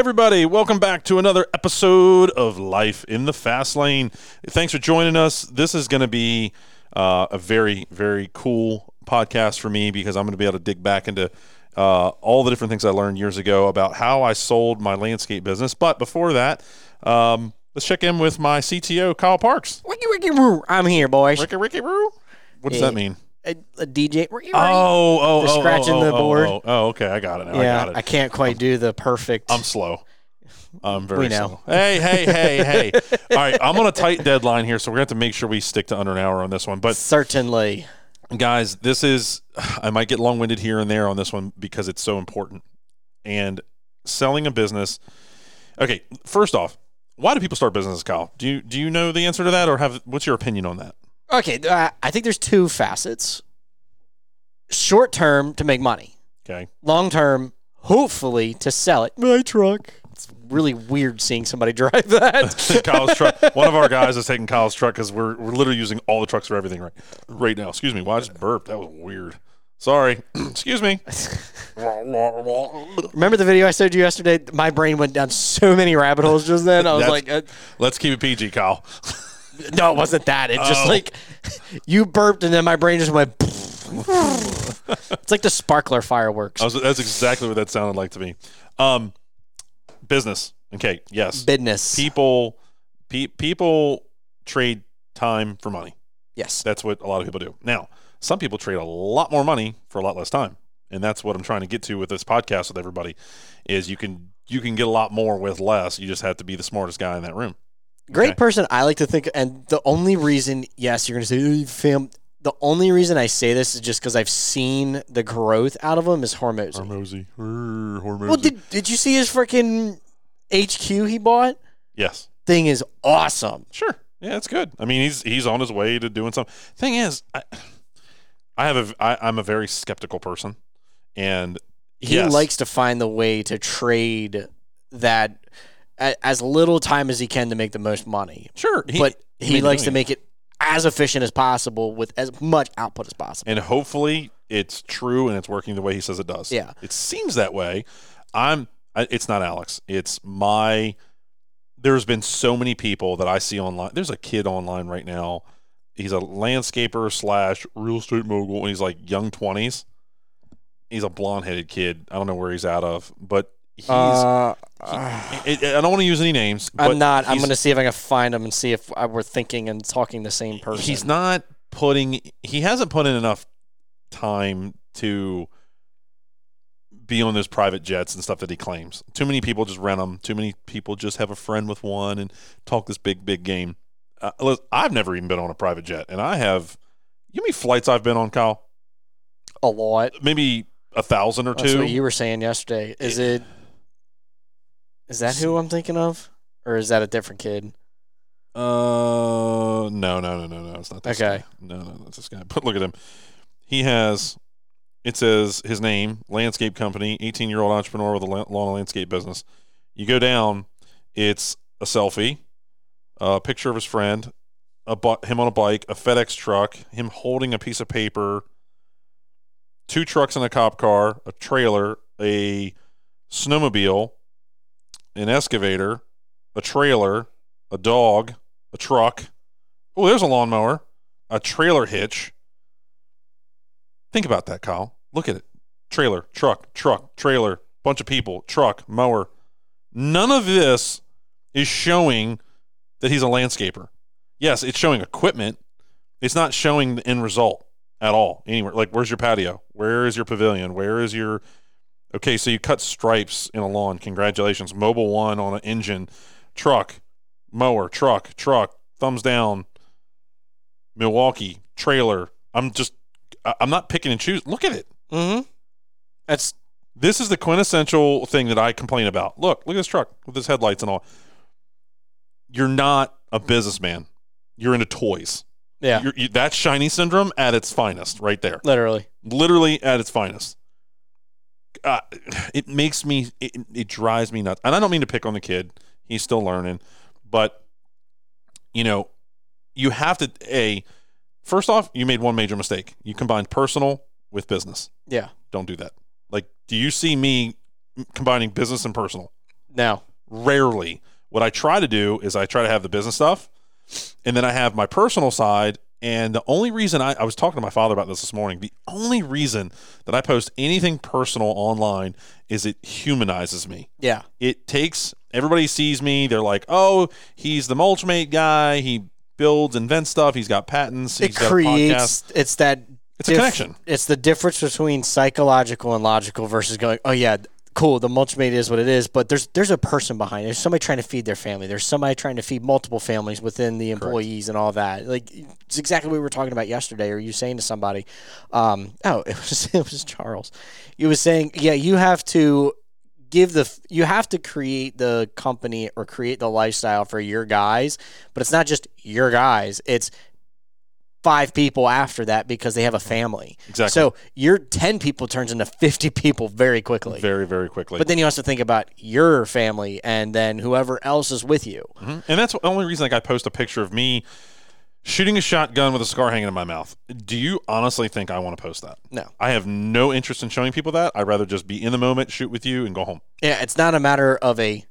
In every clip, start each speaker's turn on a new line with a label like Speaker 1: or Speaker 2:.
Speaker 1: everybody? Welcome back to another episode of Life in the Fast Lane. Thanks for joining us. This is going to be uh, a very, very cool podcast for me because I'm going to be able to dig back into uh, all the different things I learned years ago about how I sold my landscape business. But before that, um, let's check in with my CTO, Kyle Parks.
Speaker 2: Ricky, Ricky, Roo. I'm here, boys.
Speaker 1: Ricky, Ricky, Roo. What does
Speaker 2: Yeah.
Speaker 1: that mean?
Speaker 2: A, a DJ. Ricky,
Speaker 1: Oh, oh,
Speaker 2: They're
Speaker 1: oh,
Speaker 2: scratching
Speaker 1: oh,
Speaker 2: the
Speaker 1: oh,
Speaker 2: board.
Speaker 1: Oh, oh, okay, I got it. Now. I
Speaker 2: yeah,
Speaker 1: got it.
Speaker 2: I can't quite do the perfect.
Speaker 1: I'm slow. I'm very
Speaker 2: We know.
Speaker 1: slow. Hey, hey, hey, hey. All right, I'm on a tight deadline here, so we're to have to make sure we stick to under an hour on this one. But
Speaker 2: certainly.
Speaker 1: guys, this is I might get long-winded here and there on this one because it's so important. And selling a business. Okay, first off, why do people start businesses, Kyle? Do you do you know the answer to that or have what's your opinion on that?
Speaker 2: Okay, uh, I think there's two facets. Short term to make money.
Speaker 1: Okay.
Speaker 2: Long term, hopefully to sell it. My truck. It's really weird seeing somebody drive that.
Speaker 1: Kyle's truck. One of our guys is taking Kyle's truck because we're, we're literally using all the trucks for everything right right now. Excuse me. Why I just burped? That was weird. Sorry. Excuse me.
Speaker 2: Remember the video I showed you yesterday? My brain went down so many rabbit holes just then. I was
Speaker 1: That's-
Speaker 2: like, uh,
Speaker 1: Let's keep it PG, Kyle.
Speaker 2: No, it wasn't that. It just
Speaker 1: Oh.
Speaker 2: like you burped and then my brain just went. it's like the sparkler fireworks.
Speaker 1: I was, that's exactly what that sounded like to me. Um, business. Okay. Yes.
Speaker 2: Business.
Speaker 1: People. Pe- people trade time for money.
Speaker 2: yes.
Speaker 1: That's what a lot of people do. Now, some people trade a lot more money for a lot less time, and that's what I'm trying to get to with this podcast with everybody. Is you can you can get a lot more with less. You just have to be the smartest guy in that room.
Speaker 2: Great
Speaker 1: Okay.
Speaker 2: person. I like to think, and the only reason, yes, you're going to say, "Oh, fam. The only reason I say this is just because I've seen the growth out of him is Hormozi.
Speaker 1: Hormozi. Hormozi.
Speaker 2: Well, did, did you see his freaking HQ he bought?
Speaker 1: yes.
Speaker 2: Thing is awesome.
Speaker 1: Sure. Yeah, it's good. I mean, he's he's on his way to doing something. Thing is, I, I have a I, I'm a very skeptical person, and
Speaker 2: He
Speaker 1: yes,
Speaker 2: likes to find the way to trade that as little time as he can to make the most money.
Speaker 1: sure, he,
Speaker 2: but he likes oh,
Speaker 1: to
Speaker 2: make it as efficient as possible with as much output as possible.
Speaker 1: and hopefully it's true and it's working the way he says it does.
Speaker 2: Yeah.
Speaker 1: it seems that way. I'm. It's not Alex. It's my. There's been so many people that I see online. There's a kid online right now. He's a landscaper slash real estate mogul, and he's like young twenties. He's a blonde headed kid. I don't know where he's out of, but he's.
Speaker 2: Uh,
Speaker 1: he- I don't want to use any names.
Speaker 2: I'm not. I'm going to see if I can find him and see if we're thinking and talking the same person.
Speaker 1: He's not putting. He hasn't put in enough time to be on those private jets and stuff that he claims. Too many people just rent them. Too many people just have a friend with one and talk this big, big game. Uh, I've never even been on a private jet, and I have. You know how many flights I've been on, Kyle?
Speaker 2: a lot.
Speaker 1: Maybe a thousand or
Speaker 2: That's
Speaker 1: two.
Speaker 2: what you were saying yesterday. Is it? Is that who I'm thinking of, or is that a different kid?
Speaker 1: Uh, no, no, no, no, no. It's not this
Speaker 2: Okay.
Speaker 1: guy. No, no, that's this guy. But look at him. He has. It says his name, landscape company, 18 year old entrepreneur with a la- lawn and landscape business. You go down, it's a selfie, a picture of his friend, a bu- him on a bike, a FedEx truck, him holding a piece of paper, two trucks and a cop car, a trailer, a snowmobile, an excavator, a trailer, a dog, a truck. Oh, there's a lawnmower, a trailer hitch. Think about that, Kyle. Look at it. Trailer, truck, truck, trailer, bunch of people, truck, mower. None of this is showing that he's a landscaper. Yes, it's showing equipment. It's not showing the end result at all anywhere. Like, where's your patio? Where is your pavilion? Where is your. Okay, so you cut stripes in a lawn. Congratulations. Mobil one on an engine, truck, mower, truck, truck, thumbs down, Milwaukee, trailer. I'm just, I'm not picking and choosing. Look at it.
Speaker 2: Mm-hmm. That's
Speaker 1: This is the quintessential thing that I complain about. Look, look at this truck with his headlights and all. You're not a businessman. You're into toys.
Speaker 2: yeah,
Speaker 1: You're, you, that's shiny syndrome at its finest, right there.
Speaker 2: literally.
Speaker 1: Literally at its finest. Uh, it makes me, it, it drives me nuts. And I don't mean to pick on the kid. He's still learning. But, you know, you have to, A, first off, you made one major mistake. You combined personal with business.
Speaker 2: Yeah.
Speaker 1: Don't do that. Like, do you see me combining business and personal?
Speaker 2: No.
Speaker 1: Rarely. What I try to do is I try to have the business stuff, and then I have my personal side. And the only reason I, I was talking to my father about this this morning, the only reason that I post anything personal online is it humanizes me.
Speaker 2: Yeah.
Speaker 1: It takes everybody sees me, they're like, oh, he's the mulchmate guy. He builds, invents stuff. He's got patents. He's
Speaker 2: it
Speaker 1: got a podcast.
Speaker 2: creates it's that
Speaker 1: It's a
Speaker 2: diff-
Speaker 1: connection.
Speaker 2: It's the difference between psychological and logical versus going, oh yeah, cool, the mulchmate is what it is, but there's there's a person behind it. There's somebody trying to feed their family. There's somebody trying to feed multiple families within the employees and all that. Like it's exactly what we were talking about yesterday. Or you saying to somebody, um, oh, it was it was Charles. You was saying, yeah, you have to give the you have to create the company or create the lifestyle for your guys, but it's not just your guys. It's five people after that because they have a family.
Speaker 1: Exactly.
Speaker 2: So your 10 people turns into 50 people very quickly.
Speaker 1: very, very quickly.
Speaker 2: But then you also think about your family and then whoever else is with you.
Speaker 1: Mhm. And that's the only reason like I post a picture of me shooting a shotgun with a scar hanging in my mouth. Do you honestly think I want to post that?
Speaker 2: No.
Speaker 1: I have no interest in showing people that. I'd rather just be in the moment, shoot with you, and go home.
Speaker 2: Yeah, it's not a matter of a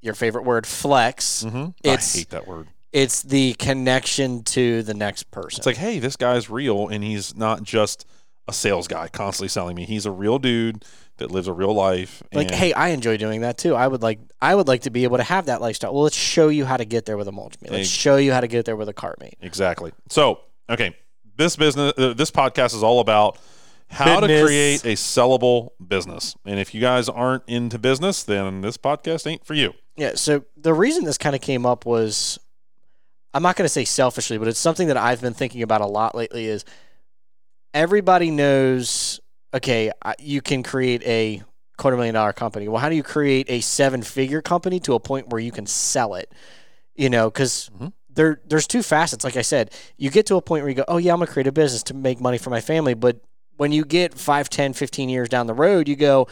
Speaker 2: your favorite word flex.
Speaker 1: Mm-hmm.
Speaker 2: It's-
Speaker 1: I hate that word.
Speaker 2: It's the connection to the next person.
Speaker 1: It's like, hey, this guy's real, and he's not just a sales guy constantly selling me. He's a real dude that lives a real life.
Speaker 2: like hey, I enjoy doing that too. I would like I would like to be able to have that lifestyle. Well, let's show you how to get there with a mulch mate. Let's show you how to get there with a Kart Mate.
Speaker 1: Exactly. So, okay, this business, uh, this podcast is all about how to create a sellable business. And if you guys aren't into business, then this podcast ain't for you.
Speaker 2: Yeah, so the reason this kind of came up was I'm not going to say selfishly, but it's something that I've been thinking about a lot lately is everybody knows okay, you can create a quarter million dollar company. Well, how do you create a seven figure company to a point where you can sell it? You know, cuz
Speaker 1: Mhm.
Speaker 2: there there's two facets like I said. You get to a point where you go, "Oh yeah, I'm going to create a business to make money for my family," but when you get 5, 10, 15 years down the road, you go,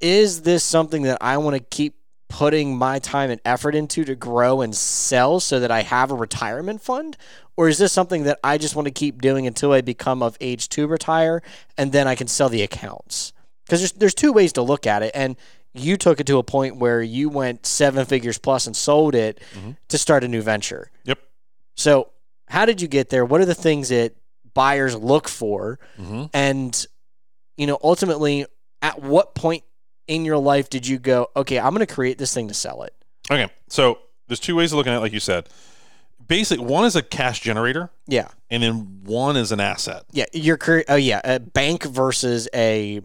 Speaker 2: is this something that I want to keep putting my time and effort into to grow and sell so that I have a retirement fund? Or is this something that I just want to keep doing until I become of age to retire and then I can sell the accounts? Because there's, there's two ways to look at it. And you took it to a point where you went seven figures plus and sold it
Speaker 1: Mhm.
Speaker 2: to start a new venture.
Speaker 1: Yep.
Speaker 2: So, how did you get there? What are the things that buyers look for?
Speaker 1: Mm-hmm.
Speaker 2: And, you know, ultimately, at what point in your life did you go, okay, I'm going to create this thing to sell it?
Speaker 1: Okay, so there's two ways of looking at it, like you said. Basic one is a cash generator,
Speaker 2: Yeah.
Speaker 1: and then one is an asset.
Speaker 2: Yeah. Your career, oh, yeah. A bank versus a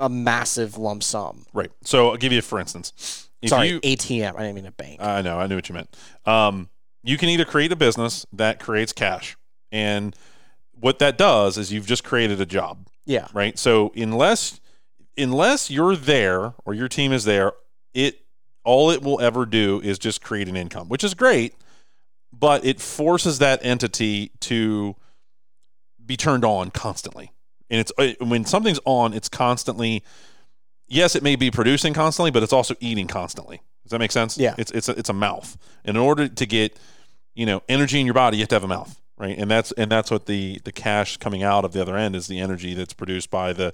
Speaker 2: a massive lump sum.
Speaker 1: Right. So I'll give you, for instance, if
Speaker 2: Sorry,
Speaker 1: you,
Speaker 2: ATM. I didn't mean a bank.
Speaker 1: I know, I knew what you meant. Um, you can either create a business that creates cash, and what that does is you've just created a job.
Speaker 2: yeah.
Speaker 1: right? So unless unless you're there or your team is there, it all it will ever do is just create an income, which is great, but it forces that entity to be turned on constantly. And it's uh, when something's on, it's constantly yes, it may be producing constantly, but it's also eating constantly. Does that make sense?
Speaker 2: Yeah.
Speaker 1: It's it's a, it's a mouth. And in order to get, you know, energy in your body, you have to have a mouth, right? And that's and that's what the the cash coming out of the other end is the energy that's produced by the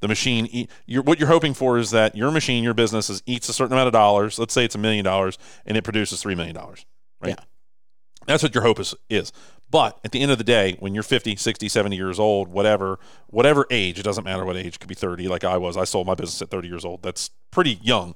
Speaker 1: the machine. eat- You're, what you're hoping for is that your machine, your business, is, eats a certain amount of dollars. Let's say it's a million dollars, and it produces three million dollars, right?
Speaker 2: Yeah.
Speaker 1: That's what your hope is, is. But at the end of the day, when you're 50, 60, 70 years old, whatever, whatever age, it doesn't matter what age, it could be 30 like I was. I sold my business at 30 years old. That's pretty young.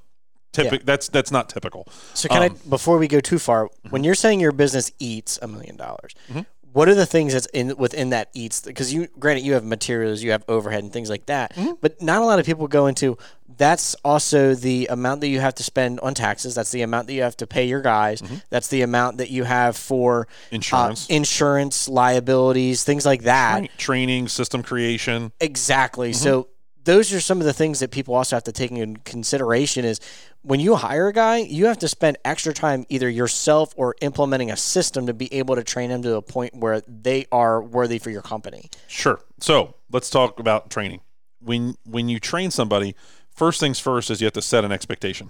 Speaker 1: Typic, That's that's not typical.
Speaker 2: So can
Speaker 1: Um,
Speaker 2: I before we go too far, when you're saying your business eats a million dollars,
Speaker 1: Mhm.
Speaker 2: What are the things that's in within that eats? Because you, granted, you have materials, you have overhead and things like that,
Speaker 1: Mhm.
Speaker 2: but not a lot of people go into. That's also the amount that you have to spend on taxes. That's the amount that you have to pay your guys. That's the amount that you have for uh,
Speaker 1: Insurance,
Speaker 2: insurance, liabilities, things like that.
Speaker 1: Tra- training, system creation.
Speaker 2: Exactly. So those are some of the things that people also have to take in consideration is when you hire a guy, you have to spend extra time either yourself or implementing a system to be able to train them to a point where they are worthy for your company.
Speaker 1: Sure. So let's talk about training. When when you train somebody, first things first is you have to set an expectation.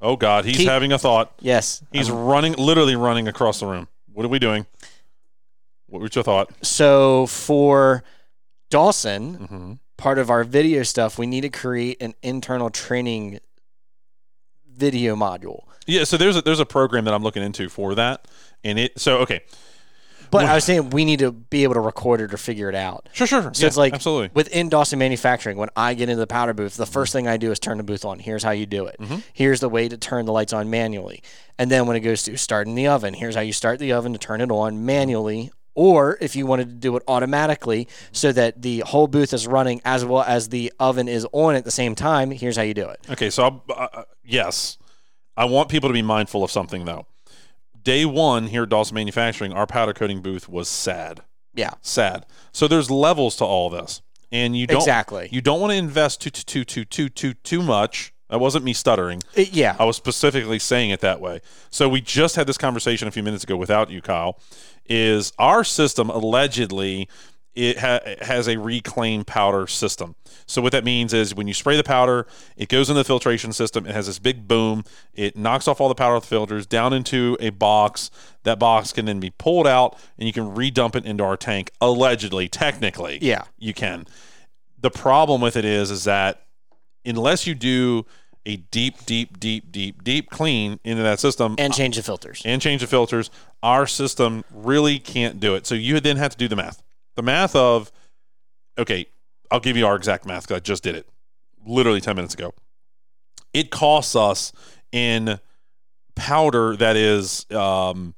Speaker 1: Oh God, he's
Speaker 2: Keep-
Speaker 1: having a thought.
Speaker 2: Yes.
Speaker 1: He's
Speaker 2: Um,
Speaker 1: running, literally running across the room. What are we doing? What was your thought?
Speaker 2: so for Dawson,
Speaker 1: Mm-hmm.
Speaker 2: part of our video stuff, we need to create an internal training video module.
Speaker 1: Yeah, so there's a there's a program that I'm looking into for that, and it so okay,
Speaker 2: But I was saying we need to be able to record it or figure it out.
Speaker 1: sure, sure.
Speaker 2: So it's like
Speaker 1: absolutely.
Speaker 2: within Dawson Manufacturing, when I get into the powder booth, the first thing I do is turn the booth on. Here's how you do it.
Speaker 1: Mm-hmm.
Speaker 2: Here's the way to turn the lights on manually. And then when it goes to starting the oven, here's how you start the oven to turn it on manually. Or if you wanted to do it automatically so that the whole booth is running as well as the oven is on at the same time, here's how you do it.
Speaker 1: Okay, so I'll, uh, uh, yes, I want people to be mindful of something though. Day one here at Dawson Manufacturing, our powder coating booth was sad,
Speaker 2: Yeah.
Speaker 1: sad. So there's levels to all this, and you don't
Speaker 2: Exactly.
Speaker 1: you don't want to invest too too too too too too much. That wasn't me stuttering.
Speaker 2: It- yeah.
Speaker 1: I was specifically saying it that way. So we just had this conversation a few minutes ago without you, Kyle. Is our system allegedly it ha- has a reclaim powder system. So what that means is when you spray the powder, it goes in the filtration system. It has this big boom. It knocks off all the powder filters down into a box. That box can then be pulled out and you can redump it into our tank. Allegedly, technically,
Speaker 2: Yeah.
Speaker 1: you can. The problem with it is, is that unless you do a deep, deep, deep, deep, deep clean into that system
Speaker 2: And change the filters.
Speaker 1: and change the filters, our system really can't do it. So you then have to do the math. The math of, okay, I'll give you our exact math because I just did it literally 10 minutes ago. It costs us in powder that is um,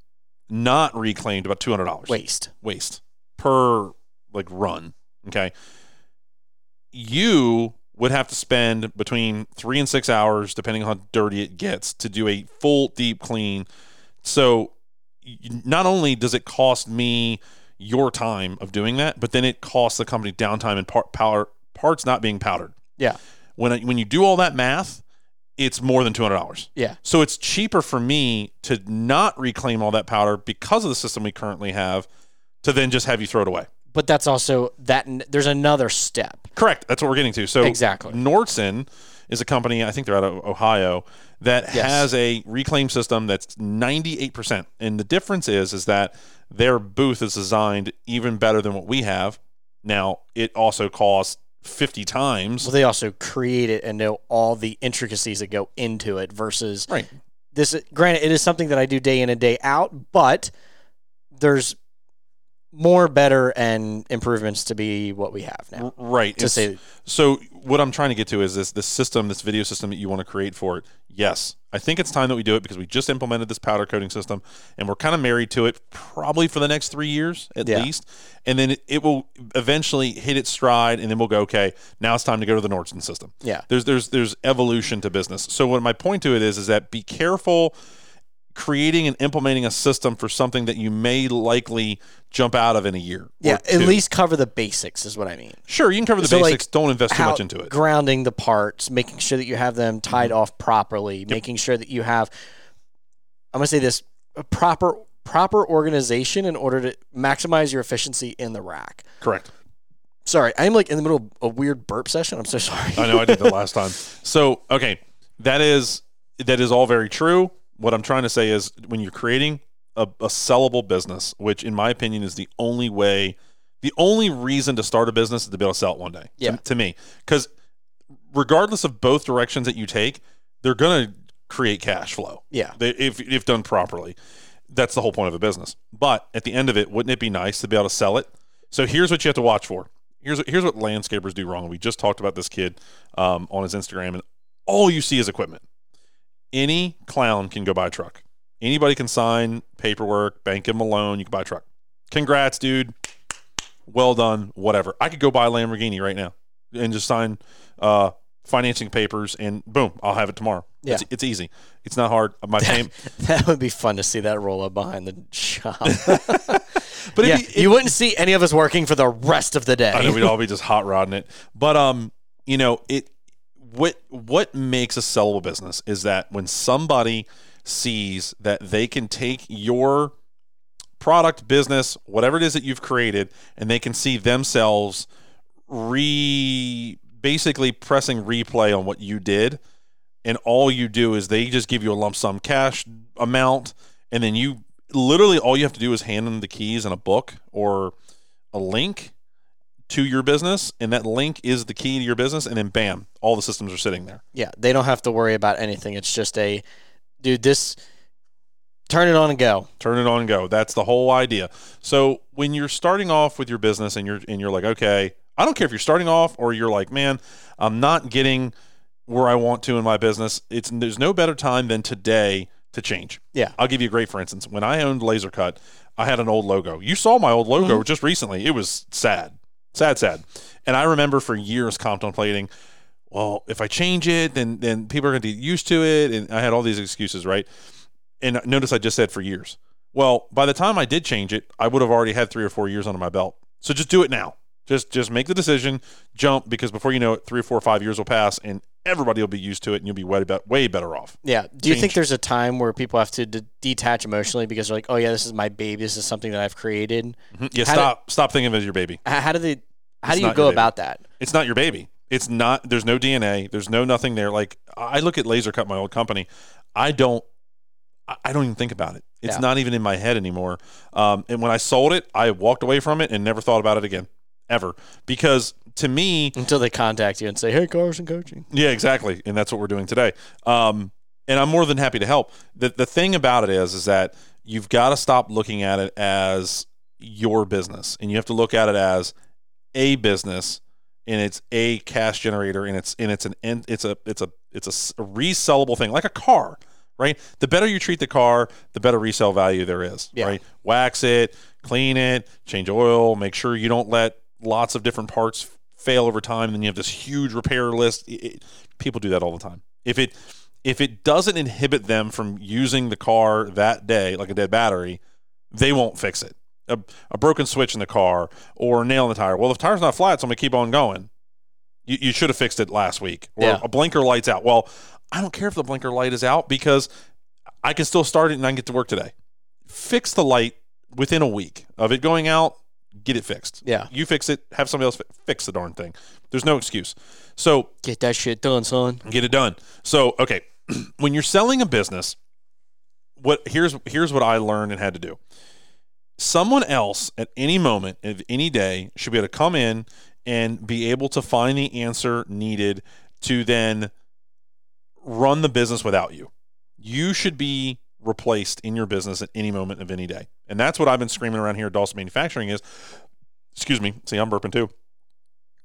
Speaker 1: not reclaimed about $200
Speaker 2: Waste.
Speaker 1: waste per like run. Okay. You would have to spend between three and six hours, depending on how dirty it gets, to do a full deep clean. So not only does it cost me your time of doing that, but then it costs the company downtime and part, power, parts not being powdered.
Speaker 2: Yeah.
Speaker 1: When when you do all that math, it's more than two hundred dollars.
Speaker 2: Yeah.
Speaker 1: So it's cheaper for me to not reclaim all that powder because of the system we currently have, to then just have you throw it away.
Speaker 2: But that's also that there's another step.
Speaker 1: Correct. That's what we're getting to. So
Speaker 2: Exactly.
Speaker 1: Nordson is a company. I think they're out of Ohio that
Speaker 2: Yes.
Speaker 1: has a reclaim system that's ninety eight percent. And the difference is is that their booth is designed even better than what we have. Now it also costs fifty times.
Speaker 2: Well, they also create it and know all the intricacies that go into it versus
Speaker 1: Right.
Speaker 2: this. Granted, it is something that I do day in and day out, but there's more, better, and improvements to be what we have now.
Speaker 1: Right.
Speaker 2: To
Speaker 1: It's-
Speaker 2: say,
Speaker 1: So what I'm trying to get to is this this system, this video system that you want to create for it. Yes, I think it's time that we do it because we just implemented this powder coating system and we're kind of married to it probably for the next three years at
Speaker 2: Yeah.
Speaker 1: least. And then it, it will eventually hit its stride and then we'll go, okay, now it's time to go to the Nordson system.
Speaker 2: yeah,
Speaker 1: There's there's there's evolution to business. So what my point to it is is that be careful creating and implementing a system for something that you may likely jump out of in a year.
Speaker 2: yeah. At least cover the basics is what I mean.
Speaker 1: Sure, you can cover the
Speaker 2: So, like,
Speaker 1: basics. Don't invest too much into it.
Speaker 2: Grounding the parts, making sure that you have them tied mm-hmm. off properly, making sure that you have. I'm gonna say this: a proper proper organization in order to maximize your efficiency in the rack.
Speaker 1: Correct.
Speaker 2: Sorry, I'm like in the middle of a weird burp session. I'm so sorry.
Speaker 1: I know I did that last time. So okay, that is that is all very true. What I'm trying to say is when you're creating a, a sellable business, which in my opinion is the only way, the only reason to start a business is to be able to sell it one day. to-
Speaker 2: Yeah.
Speaker 1: To, me, because regardless of both directions that you take, they're gonna create cash flow.
Speaker 2: Yeah.
Speaker 1: They, if if done properly, that's the whole point of a business. But at the end of it, wouldn't it be nice to be able to sell it? So here's what you have to watch for. Here's what, here's what landscapers do wrong. We just talked about this kid um, on his Instagram, and all you see is equipment. Any clown can go buy a truck. Anybody can sign paperwork, bank him a loan. You can buy a truck. Congrats, dude. Well done. Whatever. I could go buy a Lamborghini right now and just sign uh, financing papers, and boom, I'll have it tomorrow.
Speaker 2: Yeah.
Speaker 1: It's, it's easy. It's not hard. My payment.
Speaker 2: That would be fun to see that roll up behind the shop.
Speaker 1: But
Speaker 2: yeah,
Speaker 1: you,
Speaker 2: you wouldn't see any of us working for the rest of the day.
Speaker 1: I know we'd all be just hot rodding it. But um, you know, it what what makes a sellable business is that when somebody sees that they can take your product, business, whatever it is that you've created, and they can see themselves re basically pressing replay on what you did, and all you do is they just give you a lump sum cash amount, and then you literally all you have to do is hand them the keys and a book or a link to your business, and that link is the key to your business, and then bam, all the systems are sitting there.
Speaker 2: Yeah, they don't have to worry about anything. It's just a, dude, this, turn it on and go.
Speaker 1: Turn it on and go. That's the whole idea. So when you're starting off with your business and you're and you're like, okay, I don't care if you're starting off or you're like, man, I'm not getting where I want to in my business. It's there's no better time than today to change.
Speaker 2: Yeah.
Speaker 1: I'll give you a great for instance. When I owned Laser Cut, I had an old logo. You saw my old logo
Speaker 2: Mm-hmm.
Speaker 1: just recently. It was sad. Sad, sad. And I remember for years contemplating, well, if I change it, then then people are going to get used to it and I had all these excuses, right? And notice I just said for years. Well, by the time I did change it, I would have already had 3 or 4 years under my belt. So just do it now. Just just make the decision, jump because before you know it, three or four or five years will pass, and everybody will be used to it, and you'll be way, be- way better off.
Speaker 2: Yeah. Do you think there's a time where people have to d- detach emotionally because they're like, oh yeah, this is my baby. This is something that I've created.
Speaker 1: Mhm. Yeah,
Speaker 2: How do-
Speaker 1: stop stop thinking of it as your baby.
Speaker 2: How do they? How
Speaker 1: It's
Speaker 2: do you go about that?
Speaker 1: It's not your baby. It's not. There's no DNA. There's no nothing there. Like I look at Laser Cut, my old company. I don't. I- I don't even think about it. It's
Speaker 2: Yeah.
Speaker 1: not even in my head anymore. Um, and when I sold it, I walked away from it and never thought about it again, ever. Because to me,
Speaker 2: Until they contact you and say, hey, Carson Coaching.
Speaker 1: Yeah, exactly, and that's what we're doing today. Um, and I'm more than happy to help. the The thing about it is, is that you've got to stop looking at it as your business, and you have to look at it as a business, and it's a cash generator, and it's and it's an it's a it's a it's a resellable thing, like a car, right? The better you treat the car, the better resale value there is,
Speaker 2: Yeah.
Speaker 1: right? Wax it, clean it, change oil, make sure you don't let lots of different parts fail over time, and then you have this huge repair list. It- it- people do that all the time. If it if it doesn't inhibit them from using the car that day, like a dead battery, they won't fix it. A, a broken switch in the car or a nail in the tire. Well, if the tire's not flat, so I'm gonna keep on going. You, you should have fixed it last week. Or
Speaker 2: Yeah.
Speaker 1: a blinker light's out. Well, I don't care if the blinker light is out because I can still start it and I can get to work today. Fix the light within a week of it going out. Get it fixed.
Speaker 2: Yeah.
Speaker 1: You fix it. Have somebody else fix the darn thing. There's no excuse. So
Speaker 2: Get that shit done, son.
Speaker 1: get it done. So, okay, when you're selling a business, what here's here's what I learned and had to do. Someone else at any moment of any day should be able to come in and be able to find the answer needed to then run the business without you. You should be replaced in your business at any moment of any day. And that's what I've been screaming around here at Dawson Manufacturing is, excuse me, see, I'm burping too.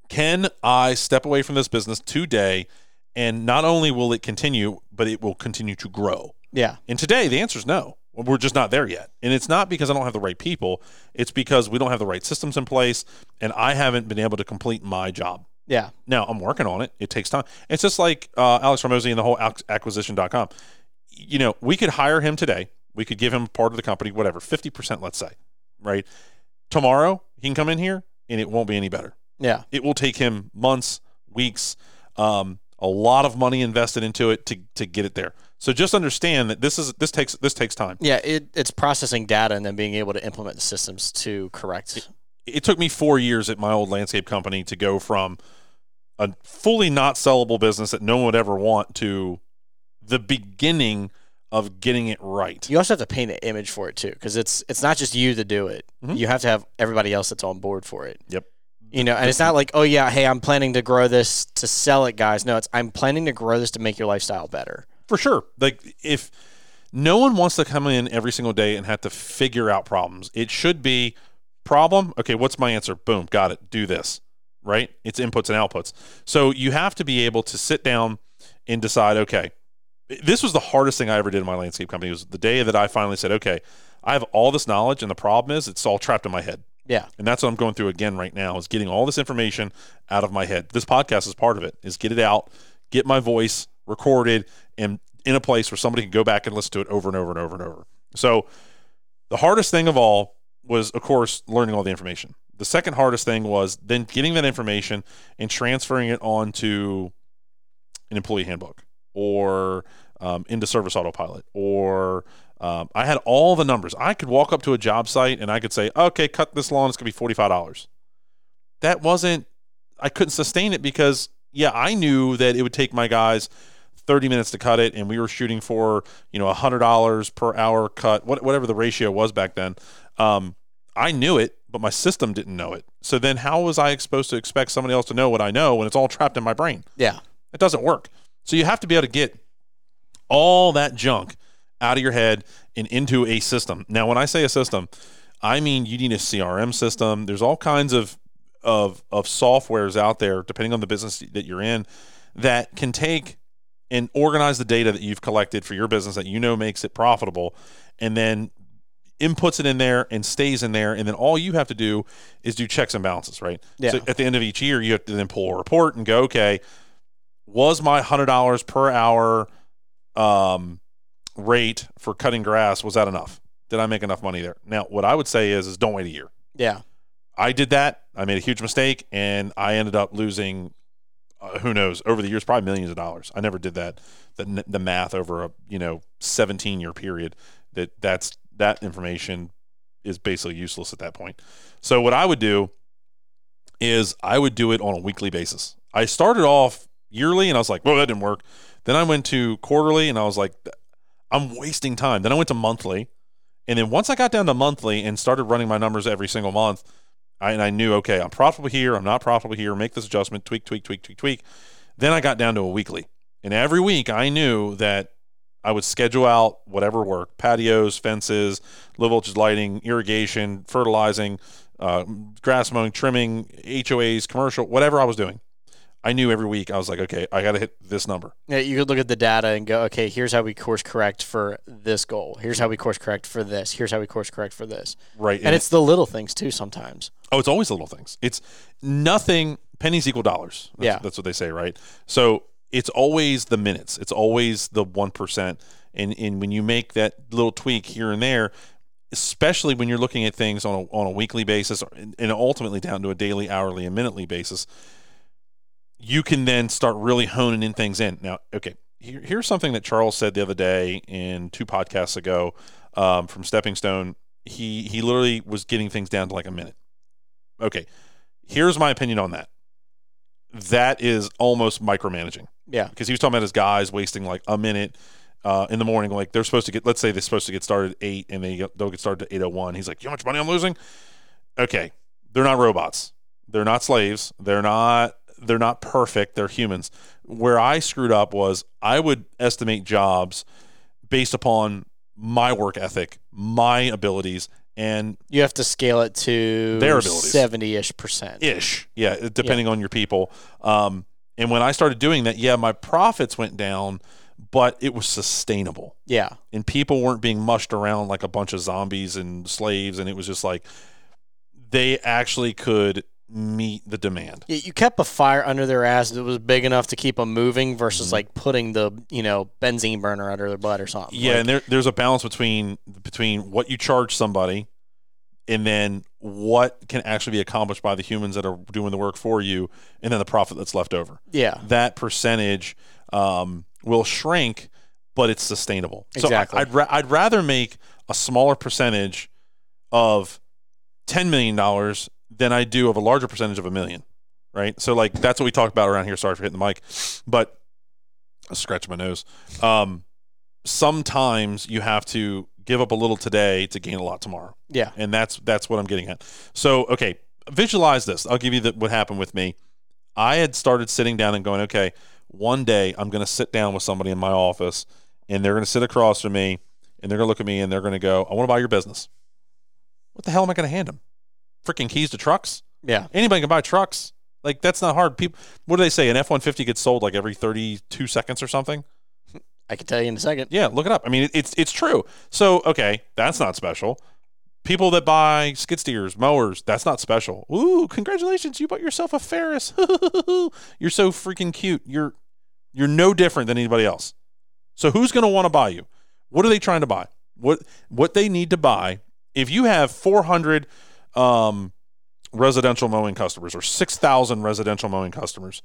Speaker 1: Can I step away from this business today and not only will it continue, but it will continue to grow?
Speaker 2: Yeah.
Speaker 1: And today, the answer is no. We're just not there yet. And it's not because I don't have the right people, it's because we don't have the right systems in place, and I haven't been able to complete my job.
Speaker 2: Yeah.
Speaker 1: Now, I'm working on it. It takes time. It's just like uh, Alex Hormozi and the whole acquisition.com. You know, we could hire him today. We could give him part of the company, whatever, 50%, let's say, right? Tomorrow, he can come in here and it won't be any better
Speaker 2: Yeah.
Speaker 1: it will take him months, weeks, um, a lot of money invested into it to to get it there. So just understand that this is this takes this takes time.
Speaker 2: Yeah. It, it's processing data and then being able to implement the systems to correct.
Speaker 1: It took me four years at my old landscape company to go from a fully not sellable business that no one would ever want to the beginning of getting it right.
Speaker 2: You also have to paint an image for it too, because it's it's not just you to do it.
Speaker 1: Mhm.
Speaker 2: You have to have everybody else that's on board for it.
Speaker 1: Yep.
Speaker 2: You know, and it's not like, oh yeah, hey, I'm planning to grow this to sell it, guys. No, it's I'm planning to grow this to make your lifestyle better.
Speaker 1: For sure. Like if no one wants to come in every single day and have to figure out problems, it should be problem. Okay, what's my answer? Boom, got it. Do this. Right? It's inputs and outputs. So you have to be able to sit down and decide, okay, this was the hardest thing I ever did in my landscape company. It was the day that I finally said, okay, I have all this knowledge and the problem is it's all trapped in my head.
Speaker 2: Yeah.
Speaker 1: And that's what I'm going through again right now is getting all this information out of my head. This podcast is part of it. Is get it out, get my voice recorded and in a place where somebody can go back and listen to it over and over and over and over. So the hardest thing of all was of course learning all the information. The second hardest thing was then getting that information and transferring it onto an employee handbook or um, into service autopilot or um, I had all the numbers. I could walk up to a job site and I could say, okay, cut this lawn. It's going to be $45. That wasn't, I couldn't sustain it because, yeah, I knew that it would take my guys 30 minutes to cut it and we were shooting for, you know, $100 per hour cut, what, whatever the ratio was back then. Um, I knew it, but my system didn't know it. So then how was I supposed to expect somebody else to know what I know when it's all trapped in my brain?
Speaker 2: Yeah.
Speaker 1: It doesn't work. So you have to be able to get all that junk out of your head and into a system. Now, when I say a system, I mean you need a CRM system. There's all kinds of of of softwares out there, depending on the business that you're in, that can take and organize the data that you've collected for your business that you know makes it profitable, and then inputs it in there and stays in there, and then all you have to do is do checks and balances, right?
Speaker 2: Yeah.
Speaker 1: So at the end of each year, you have to then pull a report and go, okay, was my hundred dollars per hour um, rate for cutting grass was that enough? Did I make enough money there? Now, what I would say is, is don't wait a year.
Speaker 2: Yeah.
Speaker 1: I did that. I made a huge mistake, and I ended up losing. Uh, who knows? Over the years, probably millions of dollars. I never did that. The, the math over a you know 17 year period. That that's that information is basically useless at that point. So what I would do is I would do it on a weekly basis. I started off yearly, and I was like, well, that didn't work. Then I went to quarterly, and I was like, I'm wasting time. Then I went to monthly, and then once I got down to monthly and started running my numbers every single month, I, and I knew, okay, I'm profitable here, I'm not profitable here, make this adjustment, tweak, tweak, tweak, tweak, tweak. Then I got down to a weekly. And every week I knew that I would schedule out whatever work patios, fences, low voltage lighting, irrigation, fertilizing, uh, grass mowing, trimming, HOAs, commercial, whatever I was doing. I knew every week I was like, okay, I got to hit this number.
Speaker 2: Yeah, you could look at the data and go, okay, here's how we course correct for this goal. Here's how we course correct for this. Here's how we course correct for this.
Speaker 1: Right.
Speaker 2: And, it's the little things too sometimes.
Speaker 1: Oh, it's always the little things. It's nothing. Pennies equal dollars. That's,
Speaker 2: Yeah.
Speaker 1: that's what they say, right? So it's always the minutes. It's always the one percent. And and when you make that little tweak here and there, especially when you're looking at things on a on a weekly basis and and ultimately down to a daily, hourly, and minutely basis, you can then start really honing in things in. Now, okay, here, here's something that Charles said the other day in two podcasts ago um, from Stepping Stone. He he literally was getting things down to like a minute. Okay, here's my opinion on that. That is almost micromanaging
Speaker 2: Yeah.
Speaker 1: because he was talking about his guys wasting like a minute uh, in the morning. Like they're supposed to get, let's say they're supposed to get started at eight, and they they'll get started at eight oh one. He's like, you know how much money I'm losing? Okay, they're not robots. They're not slaves. They're not they're not perfect. They're humans. Where I screwed up was I would estimate jobs based upon my work ethic, my abilities, and
Speaker 2: You have to scale it to
Speaker 1: Their abilities.
Speaker 2: 70 ish percent.
Speaker 1: ish. Yeah, depending on your people. Um, and when I started doing that, yeah, my profits went down, but it was sustainable.
Speaker 2: Yeah.
Speaker 1: And people weren't being mushed around like a bunch of zombies and slaves. And it was just like they actually could meet the demand.
Speaker 2: Yeah, You kept a fire under their ass that was big enough to keep them moving versus
Speaker 1: Mhm.
Speaker 2: like putting the, you know, benzene burner under their butt or something.
Speaker 1: Yeah,
Speaker 2: Like,
Speaker 1: and there, there's a balance between between what you charge somebody and then what can actually be accomplished by the humans that are doing the work for you and then the profit that's left over.
Speaker 2: yeah.
Speaker 1: that percentage um, will shrink, but it's sustainable.
Speaker 2: Exactly.
Speaker 1: So I, would ra- I'd rather make a smaller percentage of ten million dollars than I do of a larger percentage of a million. Right. So like that's what we talked about around here. Sorry for hitting the mic, but I scratch my nose. Um, sometimes you have to give up a little today to gain a lot tomorrow
Speaker 2: Yeah.
Speaker 1: and that's that's what I'm getting at. So, okay, visualize this. I'll give you the, what happened with me. I had started sitting down and going, okay, one day I'm going to sit down with somebody in my office, and they're going to sit across from me, and they're going to look at me, and they're going to go, I want to buy your business. What the hell am I going to hand them? Freaking keys to trucks?
Speaker 2: Yeah.
Speaker 1: Anybody can buy trucks. Like that's not hard. People, what do they say? An F one fifty gets sold like every thirty two seconds or something.
Speaker 2: I can tell you in a second.
Speaker 1: Yeah, look it up. I mean, it's it's true. So okay, that's not special. People that buy skid steers, mowers, that's not special. Ooh, congratulations, you bought yourself a Ferris. you're so freaking cute. You're you're no different than anybody else. So who's going to want to buy you? What are they trying to buy? What what they need to buy? If you have 400 um, residential mowing customers or 6,000 residential mowing customers,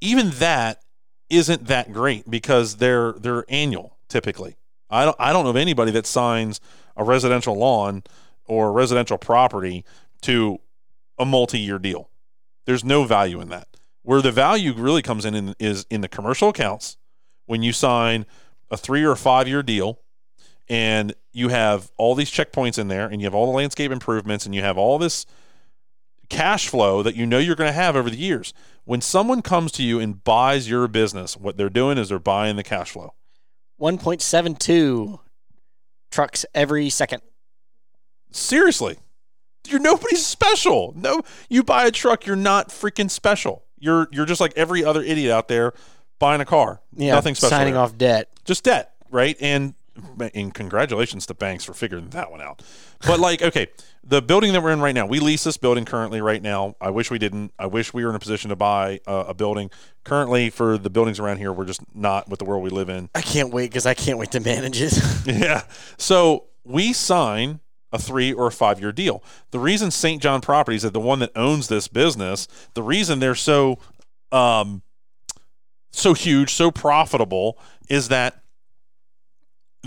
Speaker 1: even that isn't that great because they're they're annual typically. I don't I don't know of anybody that signs a residential lawn or residential property to a multi-year deal. There's no value in that. Where the value really comes in, in is in the commercial accounts when you sign a 3 or 5 year deal and you have all these checkpoints in there, and you have all the landscape improvements, and you have all this cash flow that you know you're going to have over the years. When someone comes to you and buys your business, what they're doing is they're buying the cash flow.
Speaker 2: 1.72 trucks every second.
Speaker 1: Seriously. You're nobody's special. No, you buy a truck, you're not freaking special. You're you're just like every other idiot out there buying a car.
Speaker 2: Yeah,
Speaker 1: Nothing special.
Speaker 2: signing
Speaker 1: there.
Speaker 2: off debt.
Speaker 1: just debt, right? And and congratulations to banks for figuring that one out. But like, okay, the building that we're in right now, we lease this building currently right now. I wish we didn't. I wish we were in a position to buy a, a building. Currently, for the buildings around here, we're just not with the world we live in.
Speaker 2: I can't wait because I can't wait to manage it.
Speaker 1: Yeah. So we sign a three or a five year deal. The reason St. John Properties is the one that owns this business, the reason they're so um so huge, so profitable is that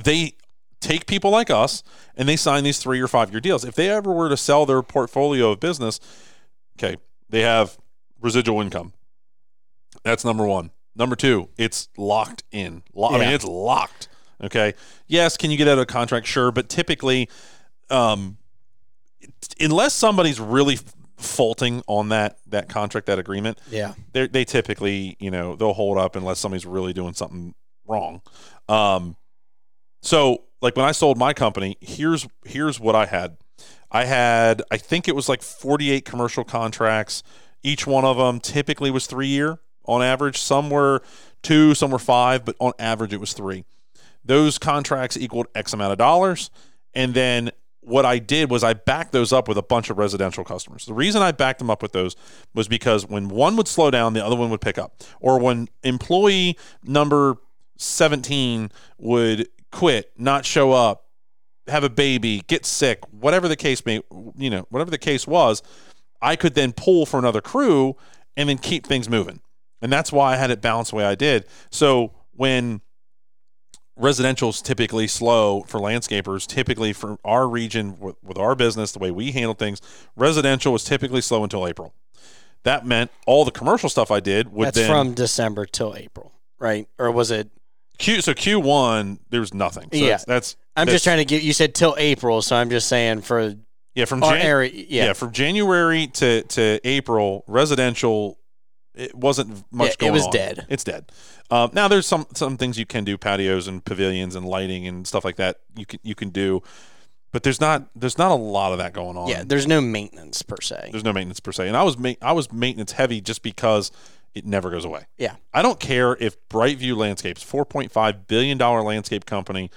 Speaker 1: they take people like us and they sign these three or five year deals. If they ever were to sell their portfolio of business, okay, they have residual income. That's number one. Number two, it's locked in. Lo- I mean, it's locked. Okay. Yes, can you get out of a contract? Sure, but typically, um, unless somebody's really faulting on that that contract, that agreement,
Speaker 2: yeah.
Speaker 1: they they typically you know they'll hold up unless somebody's really doing something wrong. Um, so like when I sold my company, here's here's what I had. I had I think it was like 48 commercial contracts. Each one of them typically was three year on average. Some were two, some were five, but on average it was three. Those contracts equaled X amount of dollars, and then what I did was I backed those up with a bunch of residential customers. The reason I backed them up with those was because when one would slow down, the other one would pick up. Or when employee number 17 would quit, not show up, have a baby, get sick, whatever the case may, you know, whatever the case was, I could then pull for another crew and then keep things moving. And that's why I had it balanced the way I did. So when residential is typically slow for landscapers. Typically, for our region with, with our business, the way we handle things, residential was typically slow until April. That meant all the commercial stuff I did would
Speaker 2: That's
Speaker 1: then
Speaker 2: from December till April, right? Or was it?
Speaker 1: Q. So Q one there was nothing. So
Speaker 2: Yeah.
Speaker 1: that's, that's
Speaker 2: I'm
Speaker 1: that's-
Speaker 2: just trying to get. You said till April, so I'm just saying for
Speaker 1: yeah from Jan-
Speaker 2: area.
Speaker 1: yeah.
Speaker 2: Yeah,
Speaker 1: from January to to April residential. It wasn't much
Speaker 2: Yeah, it was
Speaker 1: on.
Speaker 2: dead.
Speaker 1: It's dead. Um, now there's some some things you can do, patios and pavilions and lighting and stuff like that. You can you can do, but there's not there's not a lot of that going on.
Speaker 2: yeah. There's no maintenance per se.
Speaker 1: There's no maintenance per se, and I was ma- I was maintenance heavy just because it never goes away.
Speaker 2: Yeah.
Speaker 1: I don't care if Brightview Landscapes, 4.5 billion dollar landscape company,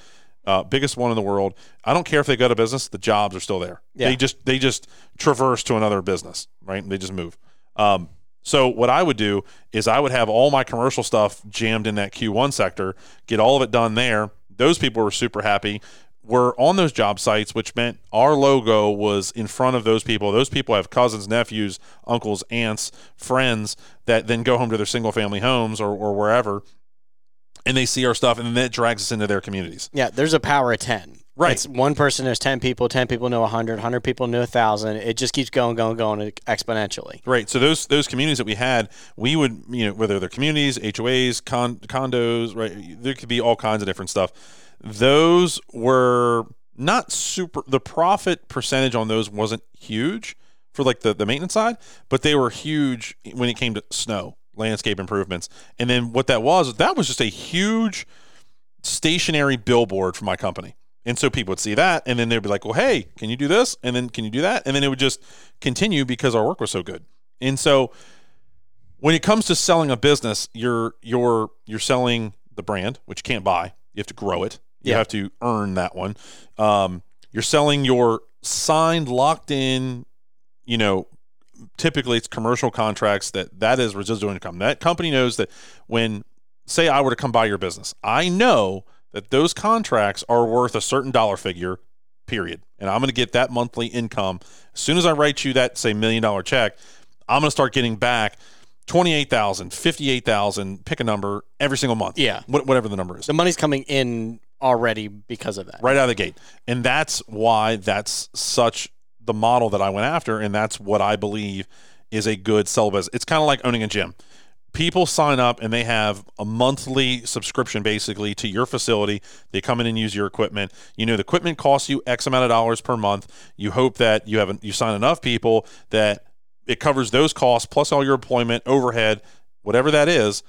Speaker 1: uh, biggest one in the world. I don't care if they go to business; the jobs are still there.
Speaker 2: Yeah.
Speaker 1: They just they just traverse to another business, right? They just move. Um, so what I would do is I would have all my commercial stuff jammed in that Q1 sector, get all of it done there. Those people were super happy. We're on those job sites, which meant our logo was in front of those people. Those people have cousins, nephews, uncles, aunts, friends that then go home to their single family homes or, or wherever, and they see our stuff, and then that drags us into their communities.
Speaker 2: Yeah, there's a power of 10.
Speaker 1: Right.
Speaker 2: It's one person knows 10 people, 10 people know 100, 100 people know 1,000. It just keeps going, going, going exponentially.
Speaker 1: Right. So those those communities that we had, we would you know whether they're communities, HOAs, con- condos, right? There could be all kinds of different stuff. Those were not super. The profit percentage on those wasn't huge for like the the maintenance side, but they were huge when it came to snow landscape improvements. And then what that was, that was just a huge stationary billboard for my company. And so people would see that and then they'd be like, well, hey, can you do this? And then can you do that? And then it would just continue because our work was so good. And so when it comes to selling a business, you're you're you're selling the brand, which you can't buy. You have to grow it. You
Speaker 2: Yeah.
Speaker 1: have to earn that one. Um, you're selling your signed, locked in, you know, typically it's commercial contracts that that is residual income. That company knows that when say I were to come buy your business, I know that those contracts are worth a certain dollar figure, period. And I'm going to get that monthly income. As soon as I write you that say million dollar check, I'm going to start getting back 28,000, 58,000, pick a number every single month.
Speaker 2: Yeah.
Speaker 1: Wh- whatever the number is
Speaker 2: The money's coming in already because of that.
Speaker 1: right out of the gate. And that's why that's such the model that I went after. And that's what I believe is a good sell business. It's kind of like owning a gym. people sign up and they have a monthly subscription basically to your facility. They come in and use your equipment. You know the equipment costs you X amount of dollars per month. You hope that you have you sign enough people that it covers those costs plus all your employment, overhead, whatever that is,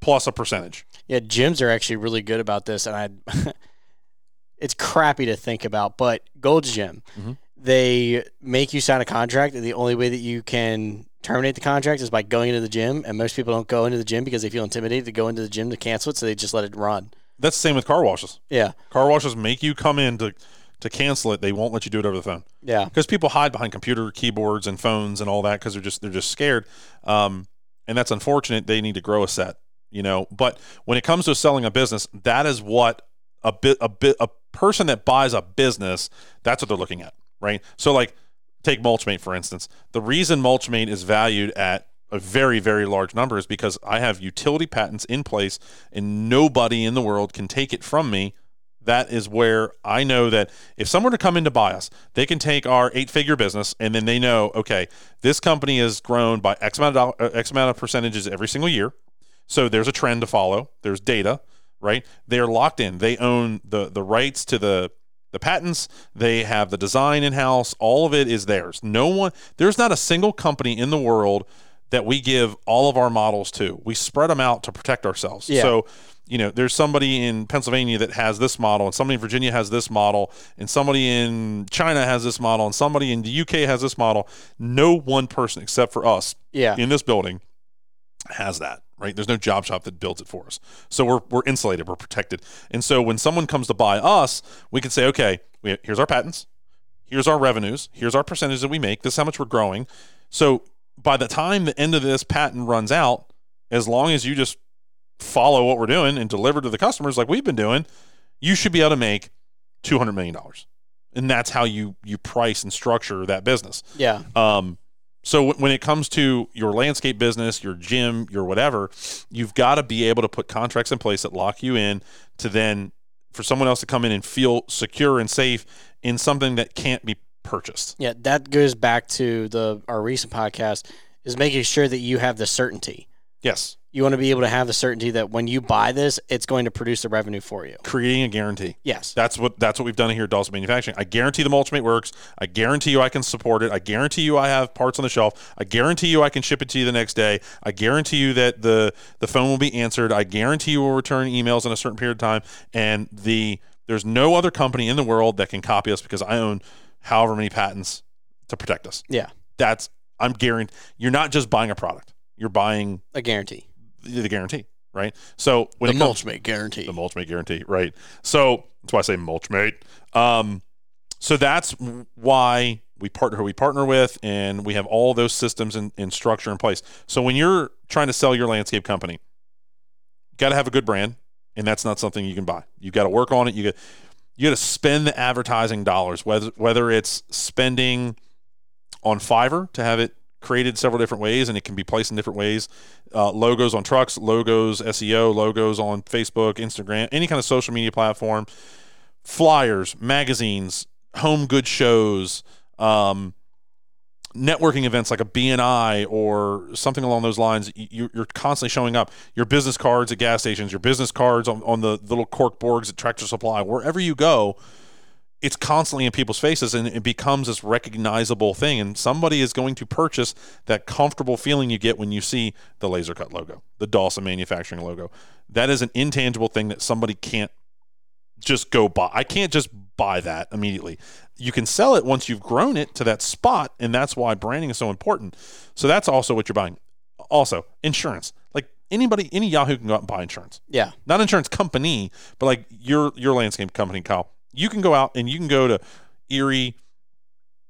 Speaker 1: plus a percentage.
Speaker 2: Yeah, gyms are actually really good about this, and I. it's crappy to think about, but Gold's Gym,
Speaker 1: Mhm.
Speaker 2: they make you sign a contract, and the only way that you can terminate the contract is by going into the gym. And most people don't go into the gym because they feel intimidated to go into the gym to cancel it, so they just let it run.
Speaker 1: That's the same with car washes.
Speaker 2: Yeah,
Speaker 1: Car washes make you come in to to cancel it. They won't let you do it over the phone.
Speaker 2: yeah,
Speaker 1: because people hide behind computer keyboards and phones and all that because they're just they're just scared um, and that's unfortunate they need to grow a set you know but when it comes to selling a business that is what a bit a bit a person that buys a business that's what they're looking at right? So like take mulchmate for instance. The reason mulchmate is valued at a very very large number is because i have utility patents in place and nobody in the world can take it from me. That is where I know that if someone were to come in to buy us, they can take our eight figure business and then they know, okay, this company has grown by X amount of, doll- uh, X amount of percentages every single year. So there's a trend to follow. There's data, right? They're locked in. They own the the rights to the the patents. They have the design in house. All of it is theirs. No one. There's not a single company in the world that we give all of our models to. We spread them out to protect ourselves.
Speaker 2: Yeah.
Speaker 1: So you know, there's somebody in Pennsylvania that has this model, and somebody in Virginia has this model, and somebody in China has this model, and somebody in the UK has this model. No one person except for us
Speaker 2: yeah.
Speaker 1: in this building has that, right? There's no job shop that builds it for us. So we're, we're insulated, we're protected. And so when someone comes to buy us, we can say, okay, we, here's our patents, here's our revenues, here's our percentage that we make, this is how much we're growing. So by the time the end of this patent runs out, as long as you just follow what we're doing and deliver to the customers like we've been doing, you should be able to make $200 million. And that's how you, you price and structure that business.
Speaker 2: Yeah.
Speaker 1: Um, so when it comes to your landscape business, your gym, your whatever, you've got to be able to put contracts in place that lock you in to then for someone else to come in and feel secure and safe in something that can't be purchased.
Speaker 2: Yeah, that goes back to the our recent podcast is making sure that you have the certainty.
Speaker 1: Yes,
Speaker 2: You want to be able to have the certainty that when you buy this, it's going to produce the revenue for you.
Speaker 1: creating a guarantee.
Speaker 2: Yes.
Speaker 1: That's what that's what we've done here at Dawson Manufacturing. I guarantee the Mulchmate works. I guarantee you I can support it. I guarantee you I have parts on the shelf. I guarantee you I can ship it to you the next day. I guarantee you that the the phone will be answered. I guarantee you will return emails in a certain period of time. And the there's no other company in the world that can copy us because I own however many patents to protect us.
Speaker 2: Yeah.
Speaker 1: That's I'm guaranteed. You're not just buying a product. You're buying
Speaker 2: A guarantee.
Speaker 1: The guarantee, right? So when
Speaker 2: the
Speaker 1: it comes,
Speaker 2: Mulchmate guarantee.
Speaker 1: the Mulchmate guarantee, right? So that's why I say Mulchmate. Um, so that's why we partner who we partner with, and we have all those systems and, and structure in place. So when you're trying to sell your landscape company, you got to have a good brand, and that's not something you can buy. You got to work on it. You got you got to spend the advertising dollars, whether whether it's spending on Fiverr to have it created several different ways, and it can be placed in different ways. Uh, logos on trucks, logos SEO, logos on Facebook, Instagram, any kind of social media platform, flyers, magazines, home good shows, um, networking events like a BNI or something along those lines. You, you're constantly showing up. Your business cards at gas stations, your business cards on, on the little cork boards at Tractor Supply, wherever you go, it's constantly in people's faces and it becomes this recognizable thing. And somebody is going to purchase that comfortable feeling you get when you see the laser cut logo, the Dawson manufacturing logo. That is an intangible thing that somebody can't just go buy. I can't just buy that immediately. You can sell it once you've grown it to that spot, and that's why branding is so important. So that's also what you're buying. Also, insurance. Like anybody, any Yahoo can go out and buy insurance.
Speaker 2: Yeah.
Speaker 1: Not insurance company, but like your your landscape company, Kyle. You can go out and you can go to Erie,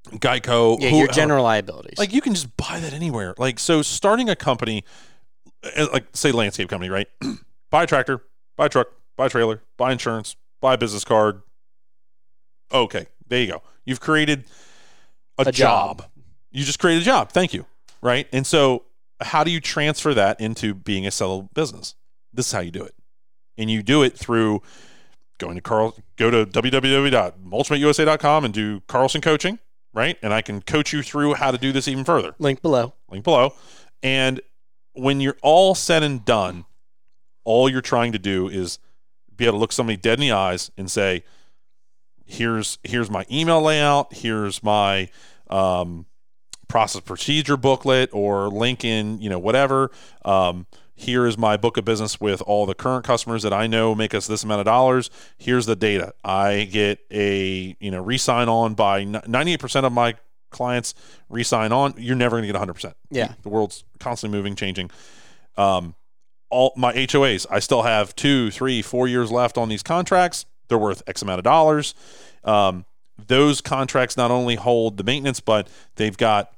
Speaker 1: Geico,
Speaker 2: Yeah,
Speaker 1: who-
Speaker 2: your general liabilities.
Speaker 1: like you can just buy that anywhere. Like so, starting a company, uh, like say landscape company, right? buy a tractor, buy a truck, buy a trailer, buy insurance, buy a business card. Okay, there you go. You've created a,
Speaker 2: A
Speaker 1: job.
Speaker 2: job.
Speaker 1: You just created a job. Thank you. Right. And so, how do you transfer that into being a sellable business? This is how you do it, and you do it through going to Carl. Go to www.mulchmateusa.com and do Carlson coaching. Right, and I can coach you through how to do this even further
Speaker 2: Link below.
Speaker 1: link below. And when you're all said and done, all you're trying to do is be able to look somebody dead in the eyes and say, "Here's here's my email layout. Here's my um, process procedure booklet or link in, you know, whatever. Um, here is my book of business with all the current customers that I know make us this amount of dollars. Here's the data. I get a, you know, re-sign on by 98% of my clients re-sign on. You're never going to get 100%.
Speaker 2: Yeah.
Speaker 1: The world's constantly moving, changing. Um, all my HOAs, I still have two, three, four years left on these contracts. They're worth X amount of dollars. Um, those contracts not only hold the maintenance, but they've got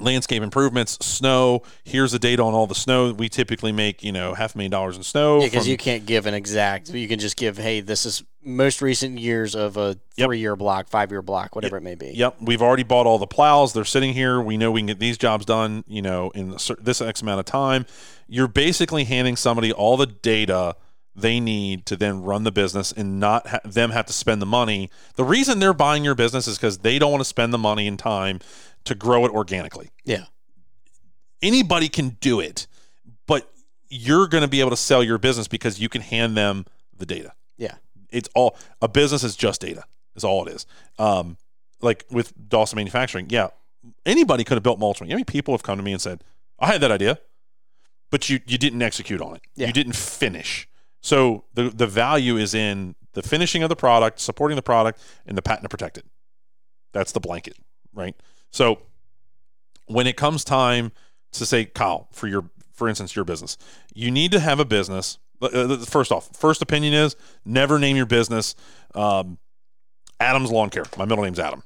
Speaker 1: landscape improvements, snow. Here's the data on all the snow. We typically make, you know, half a million dollars in snow.
Speaker 2: because you can't give an exact. You can just give, hey, this is most recent years of a
Speaker 1: Yep.
Speaker 2: three-year block, five-year block, whatever it may be.
Speaker 1: Yep, we've already bought all the plows. They're sitting here. We know we can get these jobs done, you know, in this X amount of time. You're basically handing somebody all the data they need to then run the business and not ha- them have to spend the money. The reason they're buying your business is because they don't want to spend the money and time to grow it organically.
Speaker 2: Yeah.
Speaker 1: Anybody can do it, but you're going to be able to sell your business because you can hand them the data
Speaker 2: Yeah.
Speaker 1: it's all a business is just data is all it is um like with dawson manufacturing yeah anybody could have built mulch how many people have come to me and said i had that idea but you you didn't execute on it
Speaker 2: Yeah.
Speaker 1: you didn't finish so the the value is in the finishing of the product supporting the product and the patent to protect it. That's the blanket right? So when it comes time to say kyle for your for instance your business you need to have a business. Uh, first off first opinion is never name your business um, adams lawn care. My middle name's adam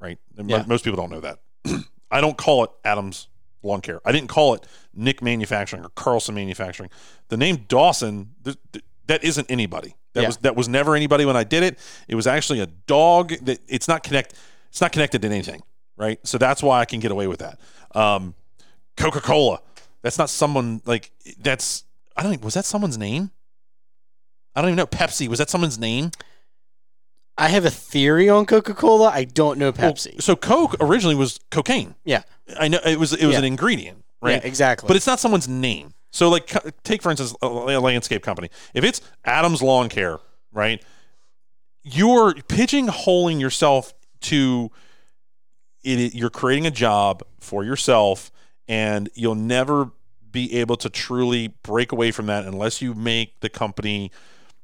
Speaker 1: right?
Speaker 2: Yeah.
Speaker 1: most people don't know that. I don't call it adams lawn care i didn't call it nick manufacturing or carlson manufacturing the name dawson th- th- that isn't anybody that
Speaker 2: Yeah.
Speaker 1: was that was never anybody when i did it it was actually a dog that it's not connect it's not connected to anything right so that's why i can get away with that um, coca-cola that's not someone like that's I don't was that someone's name? I don't even know. Pepsi was that someone's name?
Speaker 2: I have a theory on Coca-Cola. I don't know
Speaker 1: Well,
Speaker 2: Pepsi.
Speaker 1: so Coke originally was cocaine.
Speaker 2: Yeah.
Speaker 1: I know it was it was
Speaker 2: Yeah.
Speaker 1: an ingredient, right?
Speaker 2: Yeah, exactly.
Speaker 1: But it's not someone's name. So like take for instance a a landscape company. If it's Adams Lawn Care, right? You're pigeonholing yourself to it you're creating a job for yourself and you'll never be able to truly break away from that unless you make the company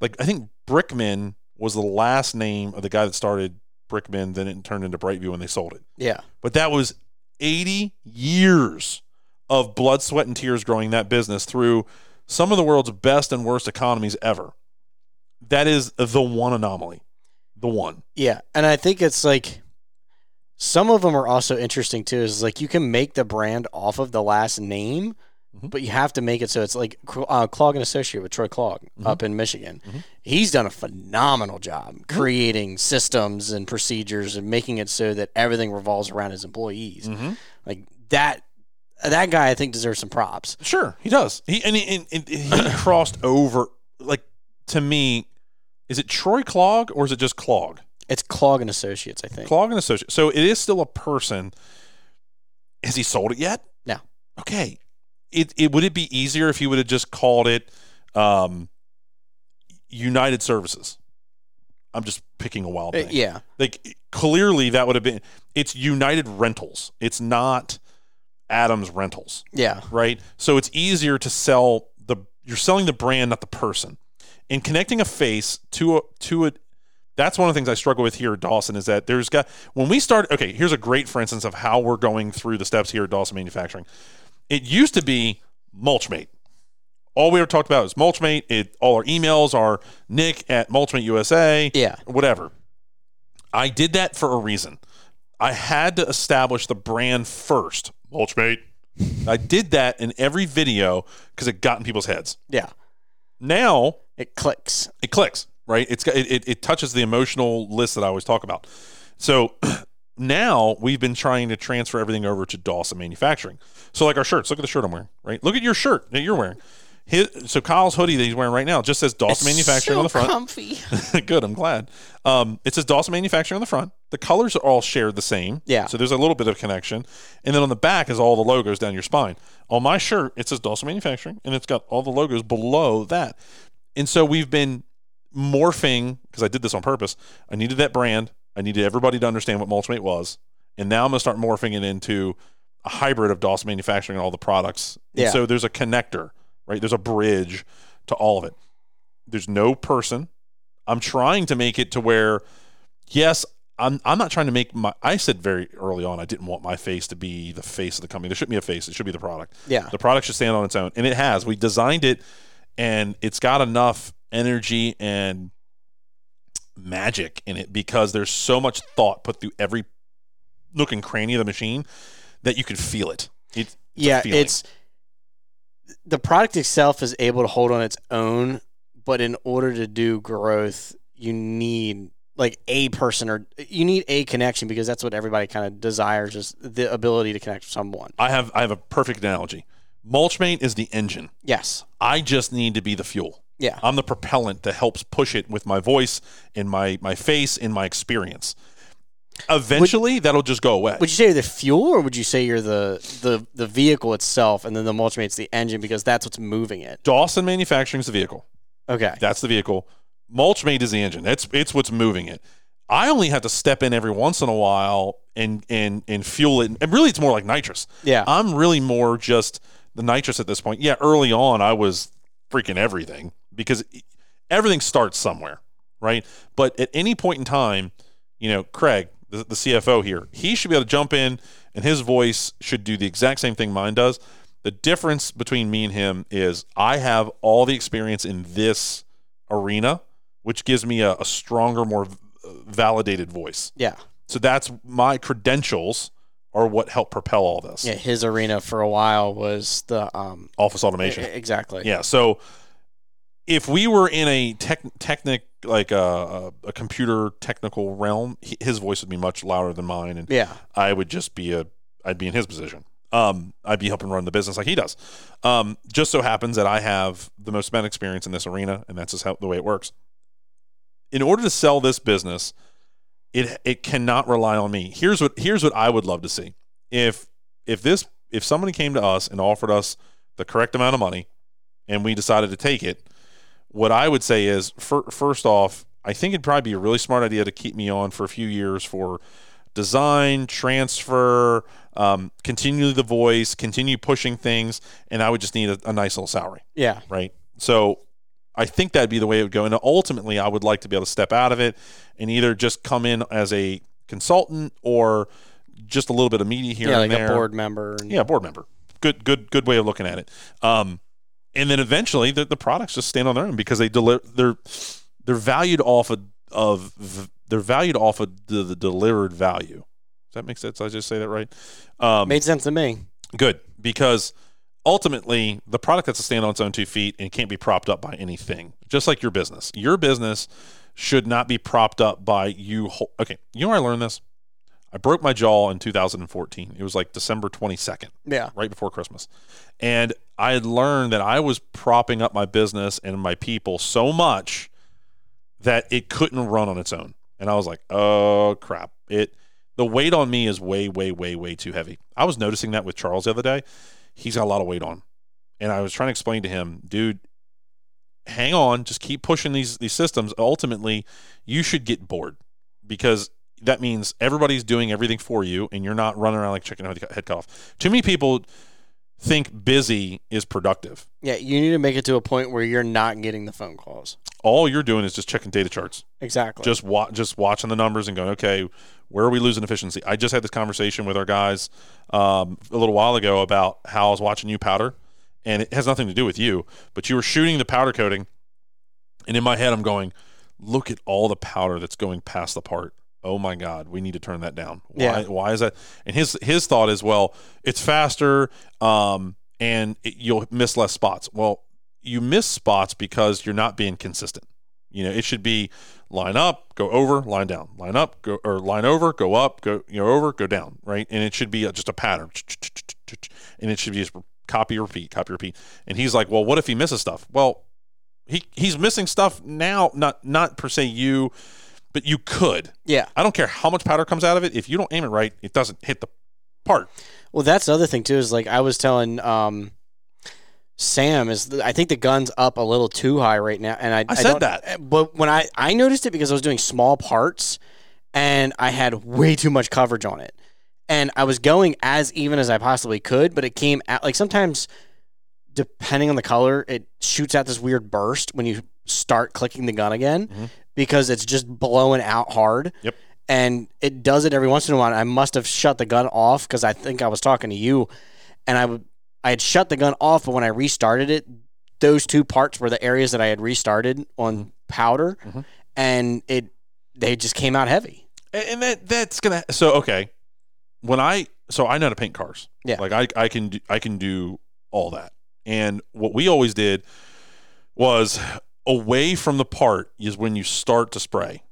Speaker 1: like I think Brickman was the last name of the guy that started Brickman then it turned into Brightview when they sold it.
Speaker 2: yeah.
Speaker 1: But that was 80 years of blood, sweat, and tears growing that business through some of the world's best and worst economies ever. That is the one anomaly. The one.
Speaker 2: Yeah, and I think it's like some of them are also interesting too. Is like you can make the brand off of the last name,
Speaker 1: Mhm.
Speaker 2: but you have to make it so it's like uh, Clogg and Associate with Troy Clogg up in Michigan.
Speaker 1: Mhm.
Speaker 2: He's done a phenomenal job creating systems and procedures and making it so that everything revolves around his employees.
Speaker 1: Mm-hmm.
Speaker 2: Like that. That guy, I think, deserves some props.
Speaker 1: Sure, he does. He and he, and, and he crossed over. Like to me, is it Troy Clogg or is it just Clogg?
Speaker 2: It's Clogg and Associates, I think.
Speaker 1: Clogg and Associates. So it is still a person. Has he sold it yet?
Speaker 2: No.
Speaker 1: Okay. It, it would it be easier if he would have just called it um, United Services? I'm just picking a wild
Speaker 2: Uh, yeah,
Speaker 1: Like clearly that would have been it's United Rentals. It's not Adams Rentals,
Speaker 2: yeah,
Speaker 1: right? So it's easier to sell the you're selling the brand, not the person. And connecting a face to a to a that's one of the things I struggle with here at Dawson is that there's got when we start okay, here's a great for instance of how we're going through the steps here at Dawson Manufacturing. It used to be Mulchmate. All we ever talked about is Mulchmate. It all our emails are Nick at Mulchmate USA
Speaker 2: yeah.
Speaker 1: whatever. I did that for a reason. I had to establish the brand first. Mulchmate. I did that in every video because it got in people's heads.
Speaker 2: Yeah,
Speaker 1: Now
Speaker 2: it clicks.
Speaker 1: it clicks, right? It's got, it, it, it touches the emotional list that I always talk about. So now we've been trying to transfer everything over to Dawson Manufacturing. So like our shirts, look at the shirt I'm wearing, right? Look at your shirt that you're wearing. His, so Kyle's hoodie that he's wearing right now just says Dawson Manufacturing on the front.
Speaker 2: Comfy.
Speaker 1: Good, I'm glad. Um, it says Dawson Manufacturing on the front, the colors are all shared the same.
Speaker 2: Yeah.
Speaker 1: So there's a little bit of connection. And then on the back is all the logos down your spine. On my shirt, it says Dawson Manufacturing, and it's got all the logos below that. And so we've been morphing because I did this on purpose. I needed that brand. I needed everybody to understand what Mulchmate was, and now I'm gonna start morphing it into a hybrid of Dawson Manufacturing and all the products. And
Speaker 2: Yeah.
Speaker 1: so there's a connector, right? There's a bridge to all of it. There's no person. I'm trying to make it to where, yes, I'm, I'm not trying to make my. I said very early on, I didn't want my face to be the face of the company. There shouldn't be a face. It should be the product.
Speaker 2: Yeah.
Speaker 1: The product should stand on its own, and it has. We designed it, and it's got enough energy and magic in it because there's so much thought put through every nook and cranny of the machine that you can feel it. It, it's
Speaker 2: yeah, it's the product itself is able to hold on its own, but in order to do growth, you need like a person or you need a connection because that's what everybody kind of desires is the ability to connect with someone.
Speaker 1: I have I have a perfect analogy. Mulchmate is the engine.
Speaker 2: Yes.
Speaker 1: I just need to be the fuel.
Speaker 2: Yeah.
Speaker 1: I'm the propellant that helps push it with my voice, in my my face, in my experience. Eventually, that'll just go away.
Speaker 2: Would you say you're the fuel, or would you say you're the the the vehicle itself, and then the mulchmate's the engine because that's what's moving it?
Speaker 1: Dawson Manufacturing is the vehicle.
Speaker 2: Okay.
Speaker 1: That's the vehicle. Mulchmate is the engine. It's it's what's moving it. I only have to step in every once in a while and and and fuel it. And really, it's more like nitrous.
Speaker 2: Yeah.
Speaker 1: I'm really more just the nitrous at this point. Yeah, early on, I was freaking everything because everything starts somewhere, right? But at any point in time, you know, Craig, the, the CFO here, he should be able to jump in and his voice should do the exact same thing mine does. The difference between me and him is I have all the experience in this arena, which gives me a, a stronger, more validated voice.
Speaker 2: Yeah.
Speaker 1: So that's my credentials are what help propel all this.
Speaker 2: Yeah. His arena for a while was the um.
Speaker 1: Office automation.
Speaker 2: Exactly.
Speaker 1: Yeah. So if we were in a tech, technic like a, a, a computer technical realm, he, his voice would be much louder than mine, and
Speaker 2: Yeah.
Speaker 1: I would just be a I'd be in his position. Um, I'd be helping run the business like he does. Um, just so happens that I have the most of experience in this arena, and that's just how the way it works. In order to sell this business, it it cannot rely on me. Here's what here's what I would love to see. If if this if somebody came to us and offered us the correct amount of money, and we decided to take it, what I would say is fir- first off, I think it'd probably be a really smart idea to keep me on for a few years for design, transfer, um, continue the voice, continue pushing things, and I would just need a, a nice little salary,
Speaker 2: Yeah.
Speaker 1: right? So I think that'd be the way it would go. And ultimately, I would like to be able to step out of it and either just come in as a consultant or just a little bit of media here
Speaker 2: yeah,
Speaker 1: and
Speaker 2: like
Speaker 1: there.
Speaker 2: a board member. And,
Speaker 1: Yeah, board member. Good, good, good way of looking at it. Um, and then eventually the, the products just stand on their own because they deliver. They're they're valued off of, of they're valued off of the, the delivered value. Does that make sense? I just say that right? Um,
Speaker 2: Made sense to me.
Speaker 1: good because ultimately the product has to stand on its own two feet and can't be propped up by anything. Just like your business, your business should not be propped up by you. Ho- okay, you know where I learned this? I broke my jaw in 2014. It was like December 22nd
Speaker 2: Yeah.
Speaker 1: right before Christmas. And I had learned that I was propping up my business and my people so much that it couldn't run on its own. And I was like, "Oh crap. It the weight on me is way way way way too heavy." I was noticing that with Charles the other day. He's got a lot of weight on. And I was trying to explain to him, "Dude, hang on, just keep pushing these these systems. Ultimately, you should get bored because that means everybody's doing everything for you and you're not running around like chicken head cut off. Too many people think busy is productive.
Speaker 2: Yeah. You need to make it to a point where you're not getting the phone calls.
Speaker 1: All you're doing is just checking data charts,
Speaker 2: Exactly.
Speaker 1: just wa- just watching the numbers and going, okay, where are we losing efficiency? I just had this conversation with our guys um, a little while ago about how I was watching you powder, and it has nothing to do with you, but you were shooting the powder coating, and in my head I'm going, look at all the powder that's going past the part. Oh my God, we need to turn that down. Why?
Speaker 2: Yeah.
Speaker 1: Why is that? And his his thought is, well, it's faster, um, and it, you'll miss less spots. Well, you miss spots because you're not being consistent. You know, it should be line up, go over, line down, line up, go or line over, go up, go you know over, go down, right? And it should be just a pattern, and it should be just copy repeat, copy repeat. And he's like, well, what if he misses stuff? Well, he he's missing stuff now, not not per se you, but you could.
Speaker 2: Yeah.
Speaker 1: I don't care how much powder comes out of it. If you don't aim it right, it doesn't hit the part.
Speaker 2: Well, that's the other thing too. Is like I was telling um, Sam is th- I think the gun's up a little too high right now, and I
Speaker 1: I said
Speaker 2: don't-
Speaker 1: that.
Speaker 2: But when I I noticed it because I was doing small parts, and I had way too much coverage on it, and I was going as even as I possibly could, but it came out like sometimes. Depending on the color, it shoots out this weird burst when you start clicking the gun again
Speaker 1: Mhm.
Speaker 2: Because it's just blowing out hard.
Speaker 1: Yep.
Speaker 2: And it does it every once in a while. I must have shut the gun off because I think I was talking to you, and I would I had shut the gun off, but when I restarted it, those two parts were the areas that I had restarted on powder,
Speaker 1: Mhm.
Speaker 2: and it they just came out heavy.
Speaker 1: And that that's gonna. So okay, when I so I know how to paint cars.
Speaker 2: Yeah.
Speaker 1: Like I I can do, I can do all that. And what we always did was away from the part is when you start to spray,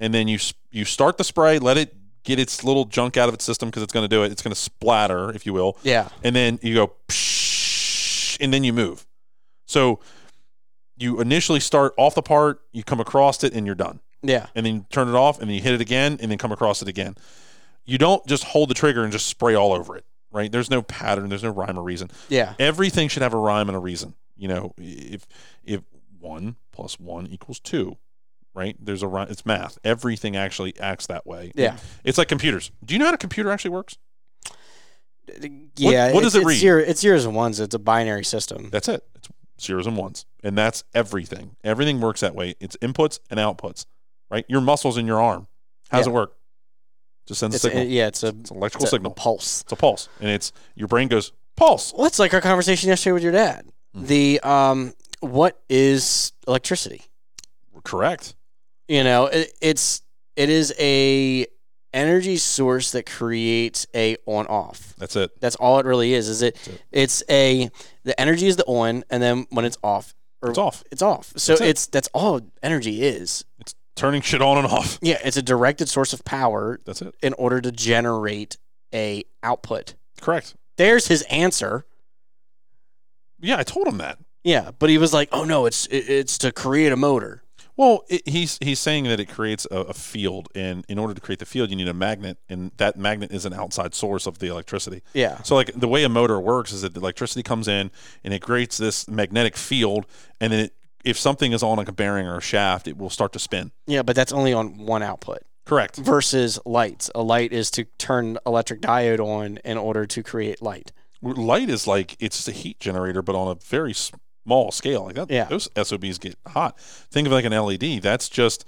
Speaker 1: and then you you start the spray, let it get its little junk out of its system because it's going to do it. It's going to splatter, if you will,
Speaker 2: Yeah,
Speaker 1: and then you go, psh, and then you move. So you initially start off the part, you come across it, and you're done
Speaker 2: yeah,
Speaker 1: and then you turn it off and then you hit it again and then come across it again. You don't just hold the trigger and just spray all over it, right? There's no pattern, there's no rhyme or reason.
Speaker 2: yeah,
Speaker 1: Everything should have a rhyme and a reason. You know, if if one plus one equals two, right? There's a run. It's math. Everything actually acts that way.
Speaker 2: yeah,
Speaker 1: It's like computers. Do you know how a computer actually works?
Speaker 2: yeah.
Speaker 1: what does it read?
Speaker 2: Zero, it's zeros and ones. It's a binary system.
Speaker 1: That's it. It's zeros and ones, and that's everything. Everything works that way. It's inputs and outputs, right? Your muscles in your arm. How does
Speaker 2: Yeah.
Speaker 1: it work? Just sends a
Speaker 2: It's a,
Speaker 1: signal.
Speaker 2: yeah, it's a,
Speaker 1: It's an electrical
Speaker 2: it's a- a
Speaker 1: signal.
Speaker 2: pulse.
Speaker 1: It's a pulse, and it's your brain goes pulse.
Speaker 2: Well, it's like our conversation yesterday with your dad.
Speaker 1: Mhm.
Speaker 2: The um, what is electricity?
Speaker 1: Correct.
Speaker 2: You know, it, it's it is a energy source that creates a on off.
Speaker 1: That's it.
Speaker 2: That's all it really is. Is it?
Speaker 1: It.
Speaker 2: It's a the energy is the on, and then when it's off, or
Speaker 1: It's off.
Speaker 2: it's off. So
Speaker 1: That's it.
Speaker 2: it's that's all energy is.
Speaker 1: It's turning shit on and off.
Speaker 2: Yeah, it's a directed source of power
Speaker 1: That's it.
Speaker 2: in order to generate a output.
Speaker 1: Correct.
Speaker 2: There's his answer.
Speaker 1: Yeah, I told him that.
Speaker 2: Yeah, but he was like, "Oh no, it's it, it's to create a motor."
Speaker 1: Well, it, he's he's saying that it creates a, a field, and in order to create the field, you need a magnet, and that magnet is an outside source of the electricity.
Speaker 2: Yeah,
Speaker 1: So, like the way a motor works is that the electricity comes in, and it creates this magnetic field, and then it, if something is on like a bearing or a shaft, it will start to spin.
Speaker 2: yeah, but that's only on one output.
Speaker 1: Correct.
Speaker 2: versus lights. A light is to turn electric diode on in order to create light.
Speaker 1: Light is like it's just a heat generator, but on a very small scale. Like that,
Speaker 2: Yeah.
Speaker 1: those SOBs get hot. Think of like an LED. That's just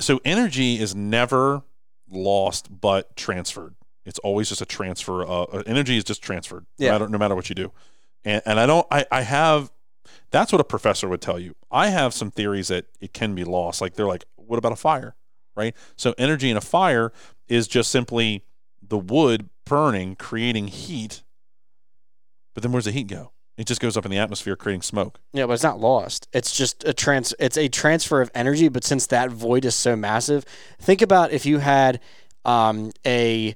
Speaker 1: so energy is never lost but transferred. It's always just a transfer. Uh, energy is just transferred,
Speaker 2: Yeah.
Speaker 1: no, matter, no matter what you do. And, and I don't. I, I have. That's what a professor would tell you. I have some theories that it can be lost. Like they're like, what about a fire? Right. So energy in a fire is just simply the wood burning, creating heat. But then where's the heat go? It just goes up in the atmosphere, creating smoke.
Speaker 2: Yeah, but it's not lost. It's just a trans. It's a transfer of energy. But since that void is so massive, think about if you had um, a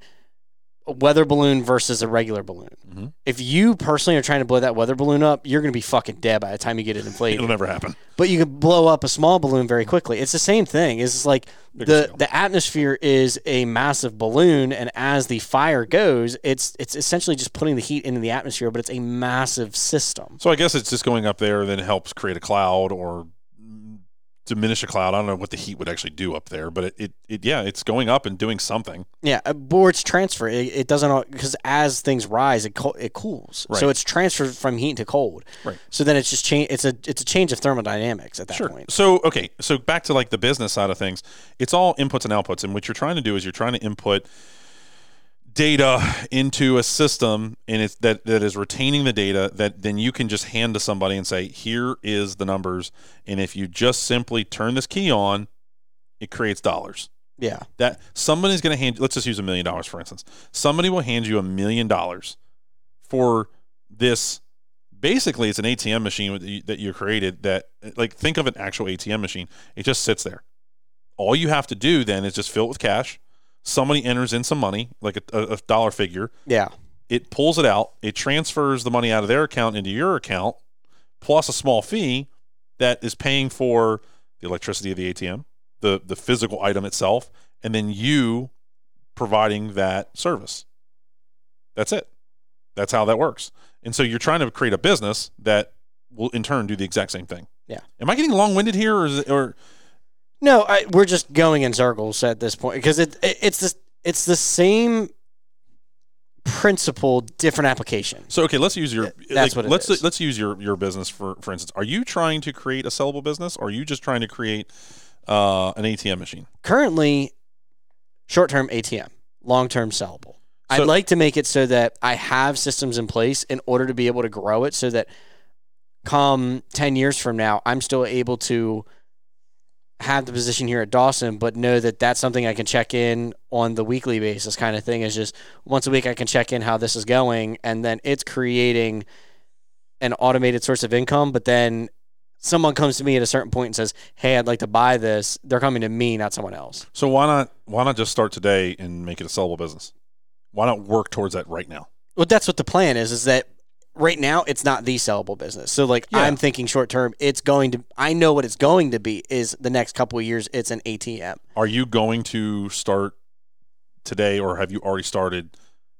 Speaker 2: weather balloon versus a regular balloon.
Speaker 1: Mhm.
Speaker 2: If you personally are trying to blow that weather balloon up, you're going to be fucking dead by the time you get it inflated.
Speaker 1: It'll never happen.
Speaker 2: but you can blow up a small balloon very quickly. It's the same thing. It's like
Speaker 1: Bigger
Speaker 2: the
Speaker 1: scale.
Speaker 2: the atmosphere is a massive balloon, and as the fire goes, it's it's essentially just putting the heat into the atmosphere, but it's a massive system.
Speaker 1: So I guess it's just going up there, then it helps create a cloud or diminish a cloud. I don't know what the heat would actually do up there, but it, it, it yeah, it's going up and doing something.
Speaker 2: Yeah, uh, or it's transfer. It, it doesn't because as things rise, it co- it cools.
Speaker 1: Right.
Speaker 2: So it's transferred from heat to cold.
Speaker 1: Right.
Speaker 2: So then it's just change. It's a it's a change of thermodynamics at that
Speaker 1: Sure.
Speaker 2: point.
Speaker 1: So okay, so back to like the business side of things, it's all inputs and outputs, and what you're trying to do is you're trying to input data into a system and it's that that is retaining the data that then you can just hand to somebody and say here is the numbers. And if you just simply turn this key on it creates dollars.
Speaker 2: Yeah.
Speaker 1: that somebody's going to hand let's just use a million dollars for instance. Somebody will hand you a million dollars for this basically it's an atm machine that you created that like think of an actual atm machine. It just sits there. All you have to do then is just fill it with cash somebody enters in some money like a, a, dollar figure
Speaker 2: Yeah.
Speaker 1: it pulls it out it transfers the money out of their account into your account plus a small fee that is paying for the electricity of the atm the the physical item itself, and then you providing that service. That's it. That's how that works. And so you're trying to create a business that will in turn do the exact same thing.
Speaker 2: Yeah.
Speaker 1: Am I getting long winded here, or is it, or
Speaker 2: No, I, we're just going in circles at this point because it, it it's this it's the same principle, different application.
Speaker 1: so? Okay, let's use your.
Speaker 2: That's
Speaker 1: like,
Speaker 2: what it
Speaker 1: let's
Speaker 2: is.
Speaker 1: let's use your your business for for instance. Are you trying to create a sellable business, or are you just trying to create uh, an ATM machine?
Speaker 2: Currently, short term ATM, long term sellable.
Speaker 1: So-
Speaker 2: I'd like to make it so that I have systems in place in order to be able to grow it so that come 10 years from now, I'm still able to have the position here at Dawson, but know that that's something I can check in on the weekly basis kind of thing is just once a week I can check in how this is going and then it's creating an automated source of income, but then someone comes to me at a certain point and says, "Hey, I'd like to buy this." They're coming to me, not someone else.
Speaker 1: So why not why not just start today and make it a sellable business? Why not work towards that right now?
Speaker 2: Well, that's what the plan is. Is that right now it's not the sellable business. So like
Speaker 1: Yeah.
Speaker 2: I'm thinking short term, it's going to. I know what it's going to be is the next couple of years. It's an ATM.
Speaker 1: Are you going to start today, or have you already started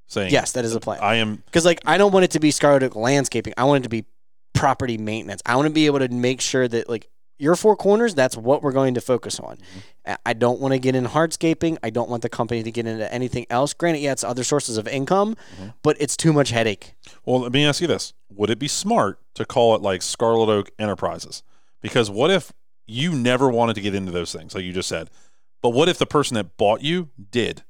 Speaker 1: saying?
Speaker 2: Yes, that is a plan.
Speaker 1: I am.
Speaker 2: Because like I don't want it to be Scarlet landscaping. I want it to be property maintenance. I want to be able to make sure that like your four corners. That's what we're going to focus on. I- I don't want to get in hardscaping. I don't want the company to get into anything else. Granted, yeah, it's other sources of income,
Speaker 1: Mhm.
Speaker 2: but it's too much headache.
Speaker 1: Well, let me ask you this: Would it be smart to call it like Scarlet Oak Enterprises? Because what if you never wanted to get into those things, like you just said, but what if the person that bought you did?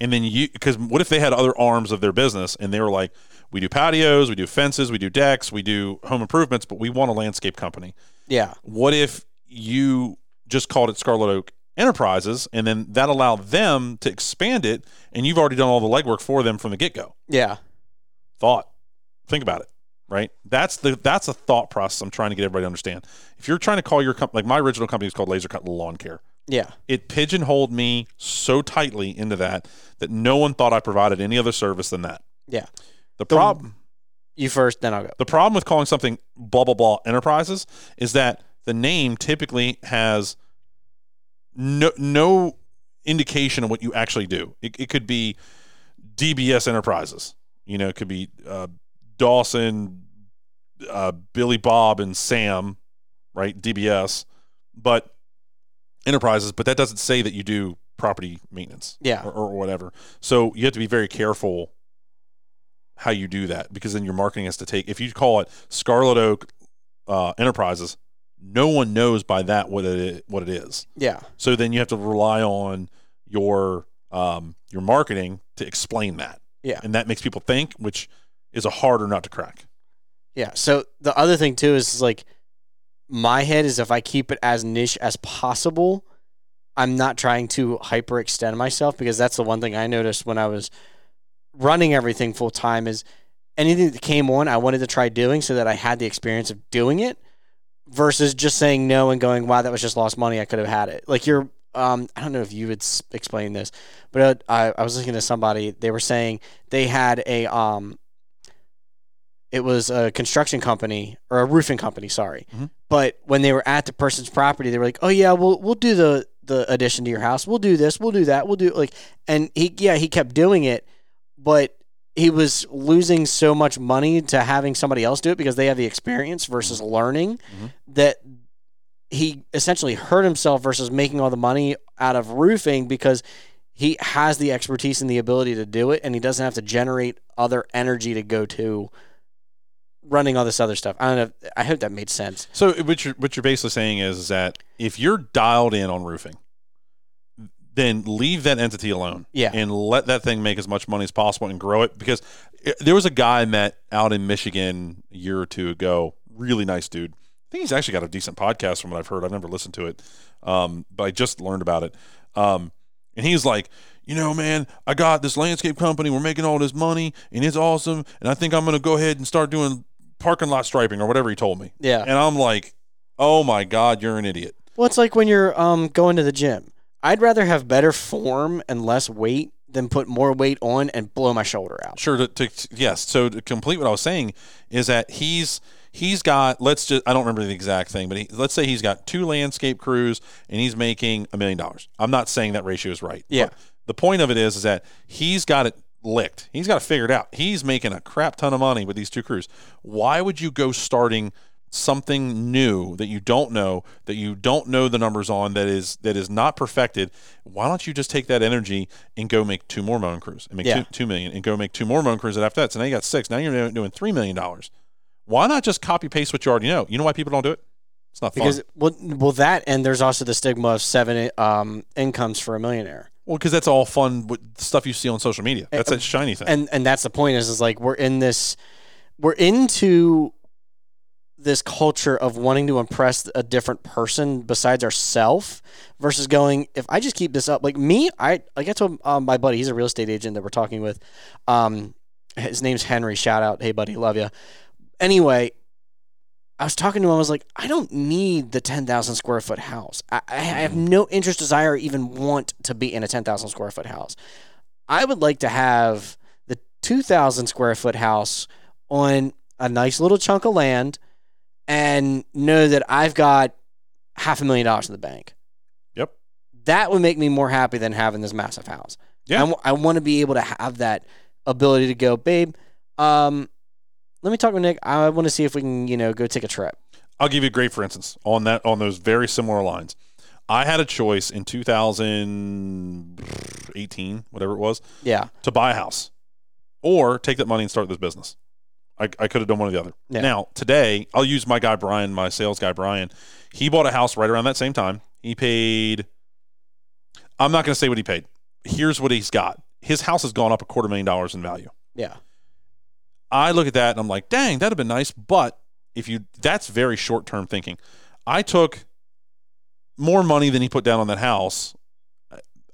Speaker 1: And then you, because what if they had other arms of their business and they were like, we do patios, we do fences, we do decks, we do home improvements, but we want a landscape company.
Speaker 2: Yeah,
Speaker 1: what if you just called it Scarlet Oak Enterprises and then that allowed them to expand it and you've already done all the legwork for them from the get go?
Speaker 2: yeah,
Speaker 1: Thought. Think about it. Right? That's the that's a thought process I'm trying to get everybody to understand. If you're trying to call your company like my original company was called Laser Cut Lawn Care.
Speaker 2: yeah.
Speaker 1: It pigeonholed me so tightly into that that no one thought I provided any other service than that.
Speaker 2: Yeah.
Speaker 1: The problem
Speaker 2: You first, then I'll go.
Speaker 1: the problem with calling something blah blah blah enterprises is that the name typically has no no indication of what you actually do. It, it could be DBS Enterprises. You know, it could be uh, Dawson, uh, Billy Bob, and Sam, right? DBS, but enterprises. But that doesn't say that you do property maintenance
Speaker 2: Yeah,
Speaker 1: or, or whatever. So you have to be very careful how you do that because then your marketing has to take. If you call it Scarlet Oak uh, Enterprises, no one knows by that what it what it is.
Speaker 2: yeah,
Speaker 1: So then you have to rely on your um, your marketing to explain that.
Speaker 2: Yeah.
Speaker 1: and that makes people think, which is a harder nut to crack.
Speaker 2: yeah. So the other thing too is, is like my head is if I keep it as niche as possible, I'm not trying to hyperextend myself because that's the one thing I noticed when I was running everything full time is anything that came on I wanted to try doing so that I had the experience of doing it versus just saying no and going wow that was just lost money. I could have had it. Like you're um I don't know if you would explain this but uh, I, I was listening to somebody they were saying they had a um it was a construction company or a roofing company sorry.
Speaker 1: Mhm.
Speaker 2: but when they were at the person's property they were like oh yeah we'll we'll do the the addition to your house. We'll do this. We'll do that. We'll do like and he yeah he kept doing it but he was losing so much money to having somebody else do it because they have the experience versus learning
Speaker 1: Mhm.
Speaker 2: that he essentially hurt himself versus making all the money out of roofing because he has the expertise and the ability to do it and he doesn't have to generate other energy to go to running all this other stuff. I don't know. I hope that made sense.
Speaker 1: So what you're what you're basically saying is, is that if you're dialed in on roofing, then leave that entity alone.
Speaker 2: Yeah.
Speaker 1: And let that thing make as much money as possible and grow it. Because it- there was a guy I met out in Michigan a year or two ago. Really nice dude. I think he's actually got a decent podcast from what I've heard. I've never listened to it, um, but I just learned about it. Um, and he's like, you know, man, I got this landscape company. We're making all this money, and it's awesome. And I think I'm going to go ahead and start doing parking lot striping or whatever he told me.
Speaker 2: Yeah.
Speaker 1: And I'm like, oh my God, you're an idiot.
Speaker 2: Well, it's like when you're um going to the gym. I'd rather have better form and less weight than put more weight on and blow my shoulder out.
Speaker 1: Sure. To, to yes. So to complete what I was saying is that he's he's got let's just I don't remember the exact thing, but he, let's say he's got two landscape crews and he's making a million dollars. I'm not saying that ratio is right.
Speaker 2: Yeah.
Speaker 1: the point of it is is that he's got it licked. He's got it figured out. He's making a crap ton of money with these two crews. Why would you go starting something new that you don't know that you don't know the numbers on that is that is not perfected why don't you just take that energy and go make two more moan crews and make
Speaker 2: Yeah.
Speaker 1: two, two million and go make two more moan crews And after that. So now you got six. Now you're doing three million dollars. Why not just copy paste what you already know? You know why people don't do it? It's not fun.
Speaker 2: Because well, well, that and there's also the stigma of seven um, incomes for a millionaire.
Speaker 1: well because that's all fun with stuff you see on social media. That's that shiny thing.
Speaker 2: and and that's the point is is like we're in this we're into this culture of wanting to impress a different person besides ourself versus going if i just keep this up like me i like i told um, my buddy he's a real estate agent that we're talking with um his name's henry shout out hey buddy love you anyway I was talking to him. I was like, I don't need the ten thousand square foot house. I, I have no interest, desire, even want to be in a ten thousand square foot house. I would like to have the 2,000 square foot house on a nice little chunk of land and know that I've got half a million dollars in the bank.
Speaker 1: Yep.
Speaker 2: That would make me more happy than having this massive house.
Speaker 1: Yeah.
Speaker 2: I, want to be able to have that ability to go, babe, um, let me talk with Nick. I want to see if we can, you know, go take a trip.
Speaker 1: I'll give you a great for instance on that on those very similar lines. I had a choice in 2018, whatever it was,
Speaker 2: Yeah.
Speaker 1: to buy a house or take that money and start this business. I, I could have done one or the other.
Speaker 2: Yeah.
Speaker 1: Now, today, I'll use my guy Brian, my sales guy Brian. He bought a house right around that same time. He paid, I'm not going to say what he paid. Here's what he's got his house has gone up a quarter million dollars in value.
Speaker 2: Yeah.
Speaker 1: I look at that and I'm like, dang, that'd have been nice. But if you, that's very short term thinking. I took more money than he put down on that house.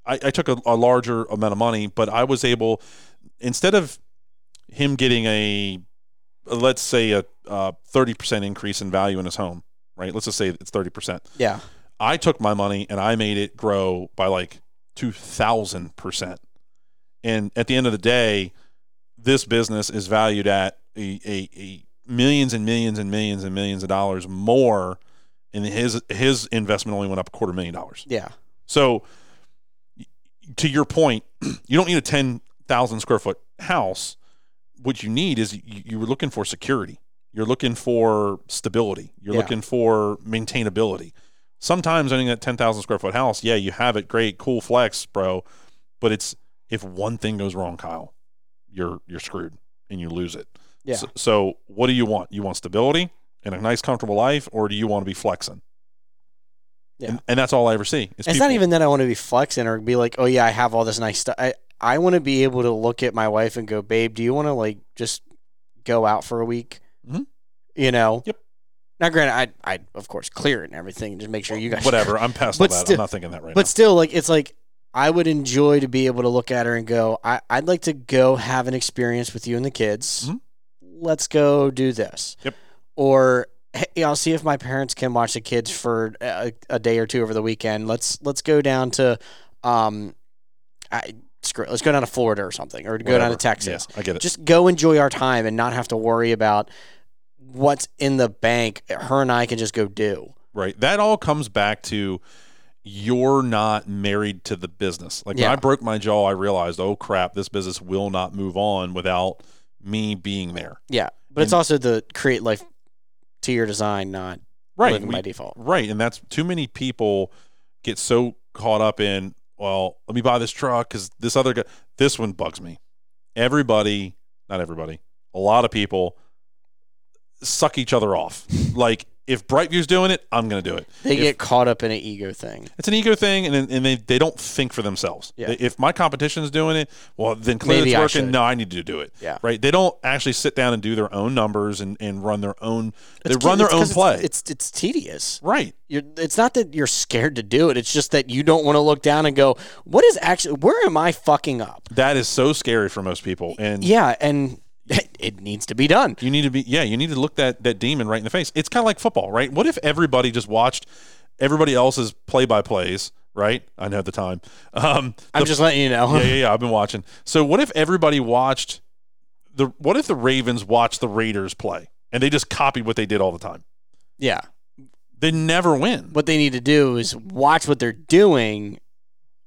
Speaker 1: I, I took a, a larger amount of money, but I was able, instead of him getting a, let's say a thirty percent increase in value in his home, right? Let's just say it's thirty percent.
Speaker 2: Yeah.
Speaker 1: I took my money and I made it grow by like two thousand percent. And at the end of the day, this business is valued at a, a, a millions and millions and millions and millions of dollars more, and his his investment only went up a quarter million dollars.
Speaker 2: Yeah.
Speaker 1: So, to your point, you don't need a ten thousand square foot house. What you need is you, you were looking for security. You're looking for stability. You're
Speaker 2: Yeah.
Speaker 1: looking for maintainability. Sometimes owning that ten thousand square foot house, yeah, you have it, great, cool flex, bro. But it's if one thing goes wrong, Kyle, you're you're screwed and you lose it.
Speaker 2: Yeah.
Speaker 1: So, so what do you want? You want stability and a nice, comfortable life, or do you want to be flexing?
Speaker 2: Yeah.
Speaker 1: And, and that's all I ever see. is
Speaker 2: It's not even that I want to be flexing or be like, oh yeah, I have all this nice stuff. I I want to be able to look at my wife and go, babe, do you want to like just go out for a week?
Speaker 1: Mhm.
Speaker 2: You know.
Speaker 1: Yep.
Speaker 2: Now, granted, I I of course clear it and everything, just make sure you guys
Speaker 1: whatever. I'm past all that.
Speaker 2: still-
Speaker 1: I'm not thinking that right
Speaker 2: But still, like it's like I would enjoy to be able to look at her and go, I I'd like to go have an experience with you and the kids.
Speaker 1: Mhm.
Speaker 2: Let's go do this.
Speaker 1: Yep.
Speaker 2: Or hey, I'll see if my parents can watch the kids for a, a day or two over the weekend. Let's let's go down to, um, I screw. it, Let's go down to Florida or something, or go down to Texas.
Speaker 1: Yeah, I get it.
Speaker 2: Just go enjoy our time and not have to worry about what's in the bank. Her and I can just go do.
Speaker 1: right. That all comes back to you're not married to the business. Like when I broke my jaw, I realized, oh crap, this business will not move on without me being there.
Speaker 2: Yeah, but it's also the create life to your design, not
Speaker 1: Right.
Speaker 2: living
Speaker 1: We-
Speaker 2: by default.
Speaker 1: Right. And that's too many people get so caught up in, well, let me buy this truck because this other guy, this one bugs me. Everybody, not everybody, a lot of people suck each other off. like if Brightview's doing it, I'm going to do it.
Speaker 2: They
Speaker 1: If-
Speaker 2: get caught up in an ego thing.
Speaker 1: It's an ego thing, and, and they, they don't think for themselves.
Speaker 2: Yeah.
Speaker 1: If my competition's doing it, well, then clearly
Speaker 2: Maybe
Speaker 1: it's
Speaker 2: I
Speaker 1: working.
Speaker 2: should.
Speaker 1: No, I need to do it.
Speaker 2: Yeah.
Speaker 1: Right? They don't actually sit down and do their own numbers and, and run their own. They
Speaker 2: It's
Speaker 1: run their own play.
Speaker 2: It's, it's it's tedious.
Speaker 1: right.
Speaker 2: You're, it's not that you're scared to do it. It's just that you don't want to look down and go, "What is actually? Where am I fucking up?"
Speaker 1: That is so scary for most people, and
Speaker 2: Yeah, and it needs to be done.
Speaker 1: you need to be yeah. You need to look that that demon right in the face. It's kind of like football, right? What if everybody just watched everybody else's play by plays? Right? I know at the time. Um,
Speaker 2: I'm just letting you know.
Speaker 1: yeah, yeah, yeah. I've been watching. So what if everybody watched the? What if the Ravens watched the Raiders play? and they just copied what they did all the time.
Speaker 2: Yeah.
Speaker 1: They never win.
Speaker 2: What they need to do is watch what they're doing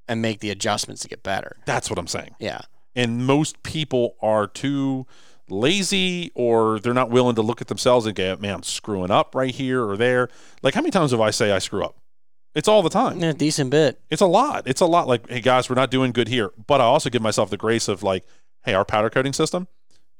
Speaker 2: and make the adjustments to get better.
Speaker 1: That's what I'm saying.
Speaker 2: Yeah.
Speaker 1: And most people are too lazy or they're not willing to look at themselves and go, man, I'm screwing up right here or there. Like, how many times have I say I screw up? It's all the time.
Speaker 2: Yeah, decent bit.
Speaker 1: It's a lot. It's a lot. Like, hey guys, we're not doing good here. But I also give myself the grace of like, hey, our powder coating system,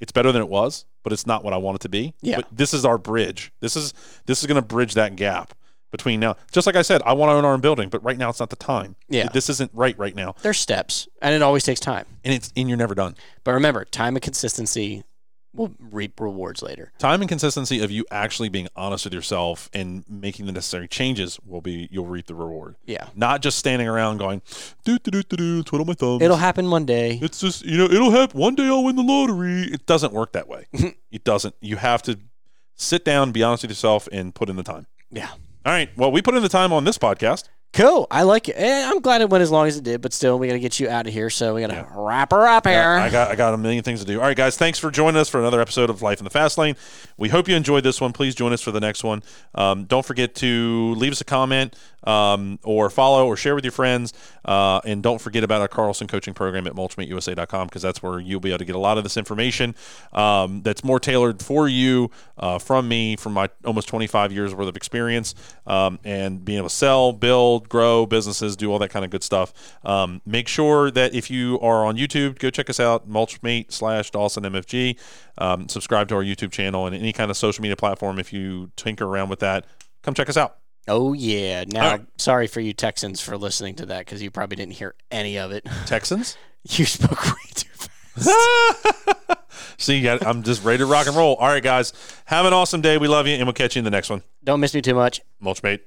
Speaker 1: it's better than it was, but it's not what I want it to be.
Speaker 2: Yeah.
Speaker 1: But this is our bridge. This is this is going to bridge that gap between now. Just like I said, I want to own our own building, but right now it's not the time.
Speaker 2: Yeah.
Speaker 1: This isn't right right now,
Speaker 2: There's steps, and it always takes time.
Speaker 1: and it's and you're never done.
Speaker 2: But remember, time and consistency will reap rewards later.
Speaker 1: Time and consistency of you actually being honest with yourself and making the necessary changes will be you'll reap the reward.
Speaker 2: Yeah.
Speaker 1: Not just standing around going, do do do do do, twiddle my thumbs.
Speaker 2: It'll happen one day.
Speaker 1: It's just you know it'll happen one day. I'll win the lottery. It doesn't work that way. it doesn't. You have to sit down, be honest with yourself, and put in the time.
Speaker 2: Yeah.
Speaker 1: All right. Well, we put in the time on this podcast.
Speaker 2: Cool. I like it. Eh, I'm glad it went as long as it did, but still, we got to get you out of here. So we got to
Speaker 1: Yeah.
Speaker 2: wrap her up here.
Speaker 1: I got I got a million things to do. All right, guys. Thanks for joining us for another episode of Life in the Fast Lane. We hope you enjoyed this one. Please join us for the next one. Um, don't forget to leave us a comment um, or follow or share with your friends. Uh, and don't forget about our Carlson coaching program at mulchmateusa.com because that's where you'll be able to get a lot of this information um, that's more tailored for you uh, from me, from my almost 25 years worth of experience, um, and being able to sell, build, grow businesses, do all that kind of good stuff. Um, make sure that if you are on YouTube, go check us out, Mulchmate slash Dawson MFG. Um, subscribe to our YouTube channel and any kind of social media platform. If you tinker around with that, come check us out.
Speaker 2: Oh, yeah. Now,
Speaker 1: right.
Speaker 2: sorry for you Texans for listening to that because you probably didn't hear any of it.
Speaker 1: Texans?
Speaker 2: You spoke way too fast.
Speaker 1: See, I'm just ready to rock and roll. All right, guys. Have an awesome day. We love you, and we'll catch you in the next one.
Speaker 2: Don't miss me too much.
Speaker 1: Mulchmate.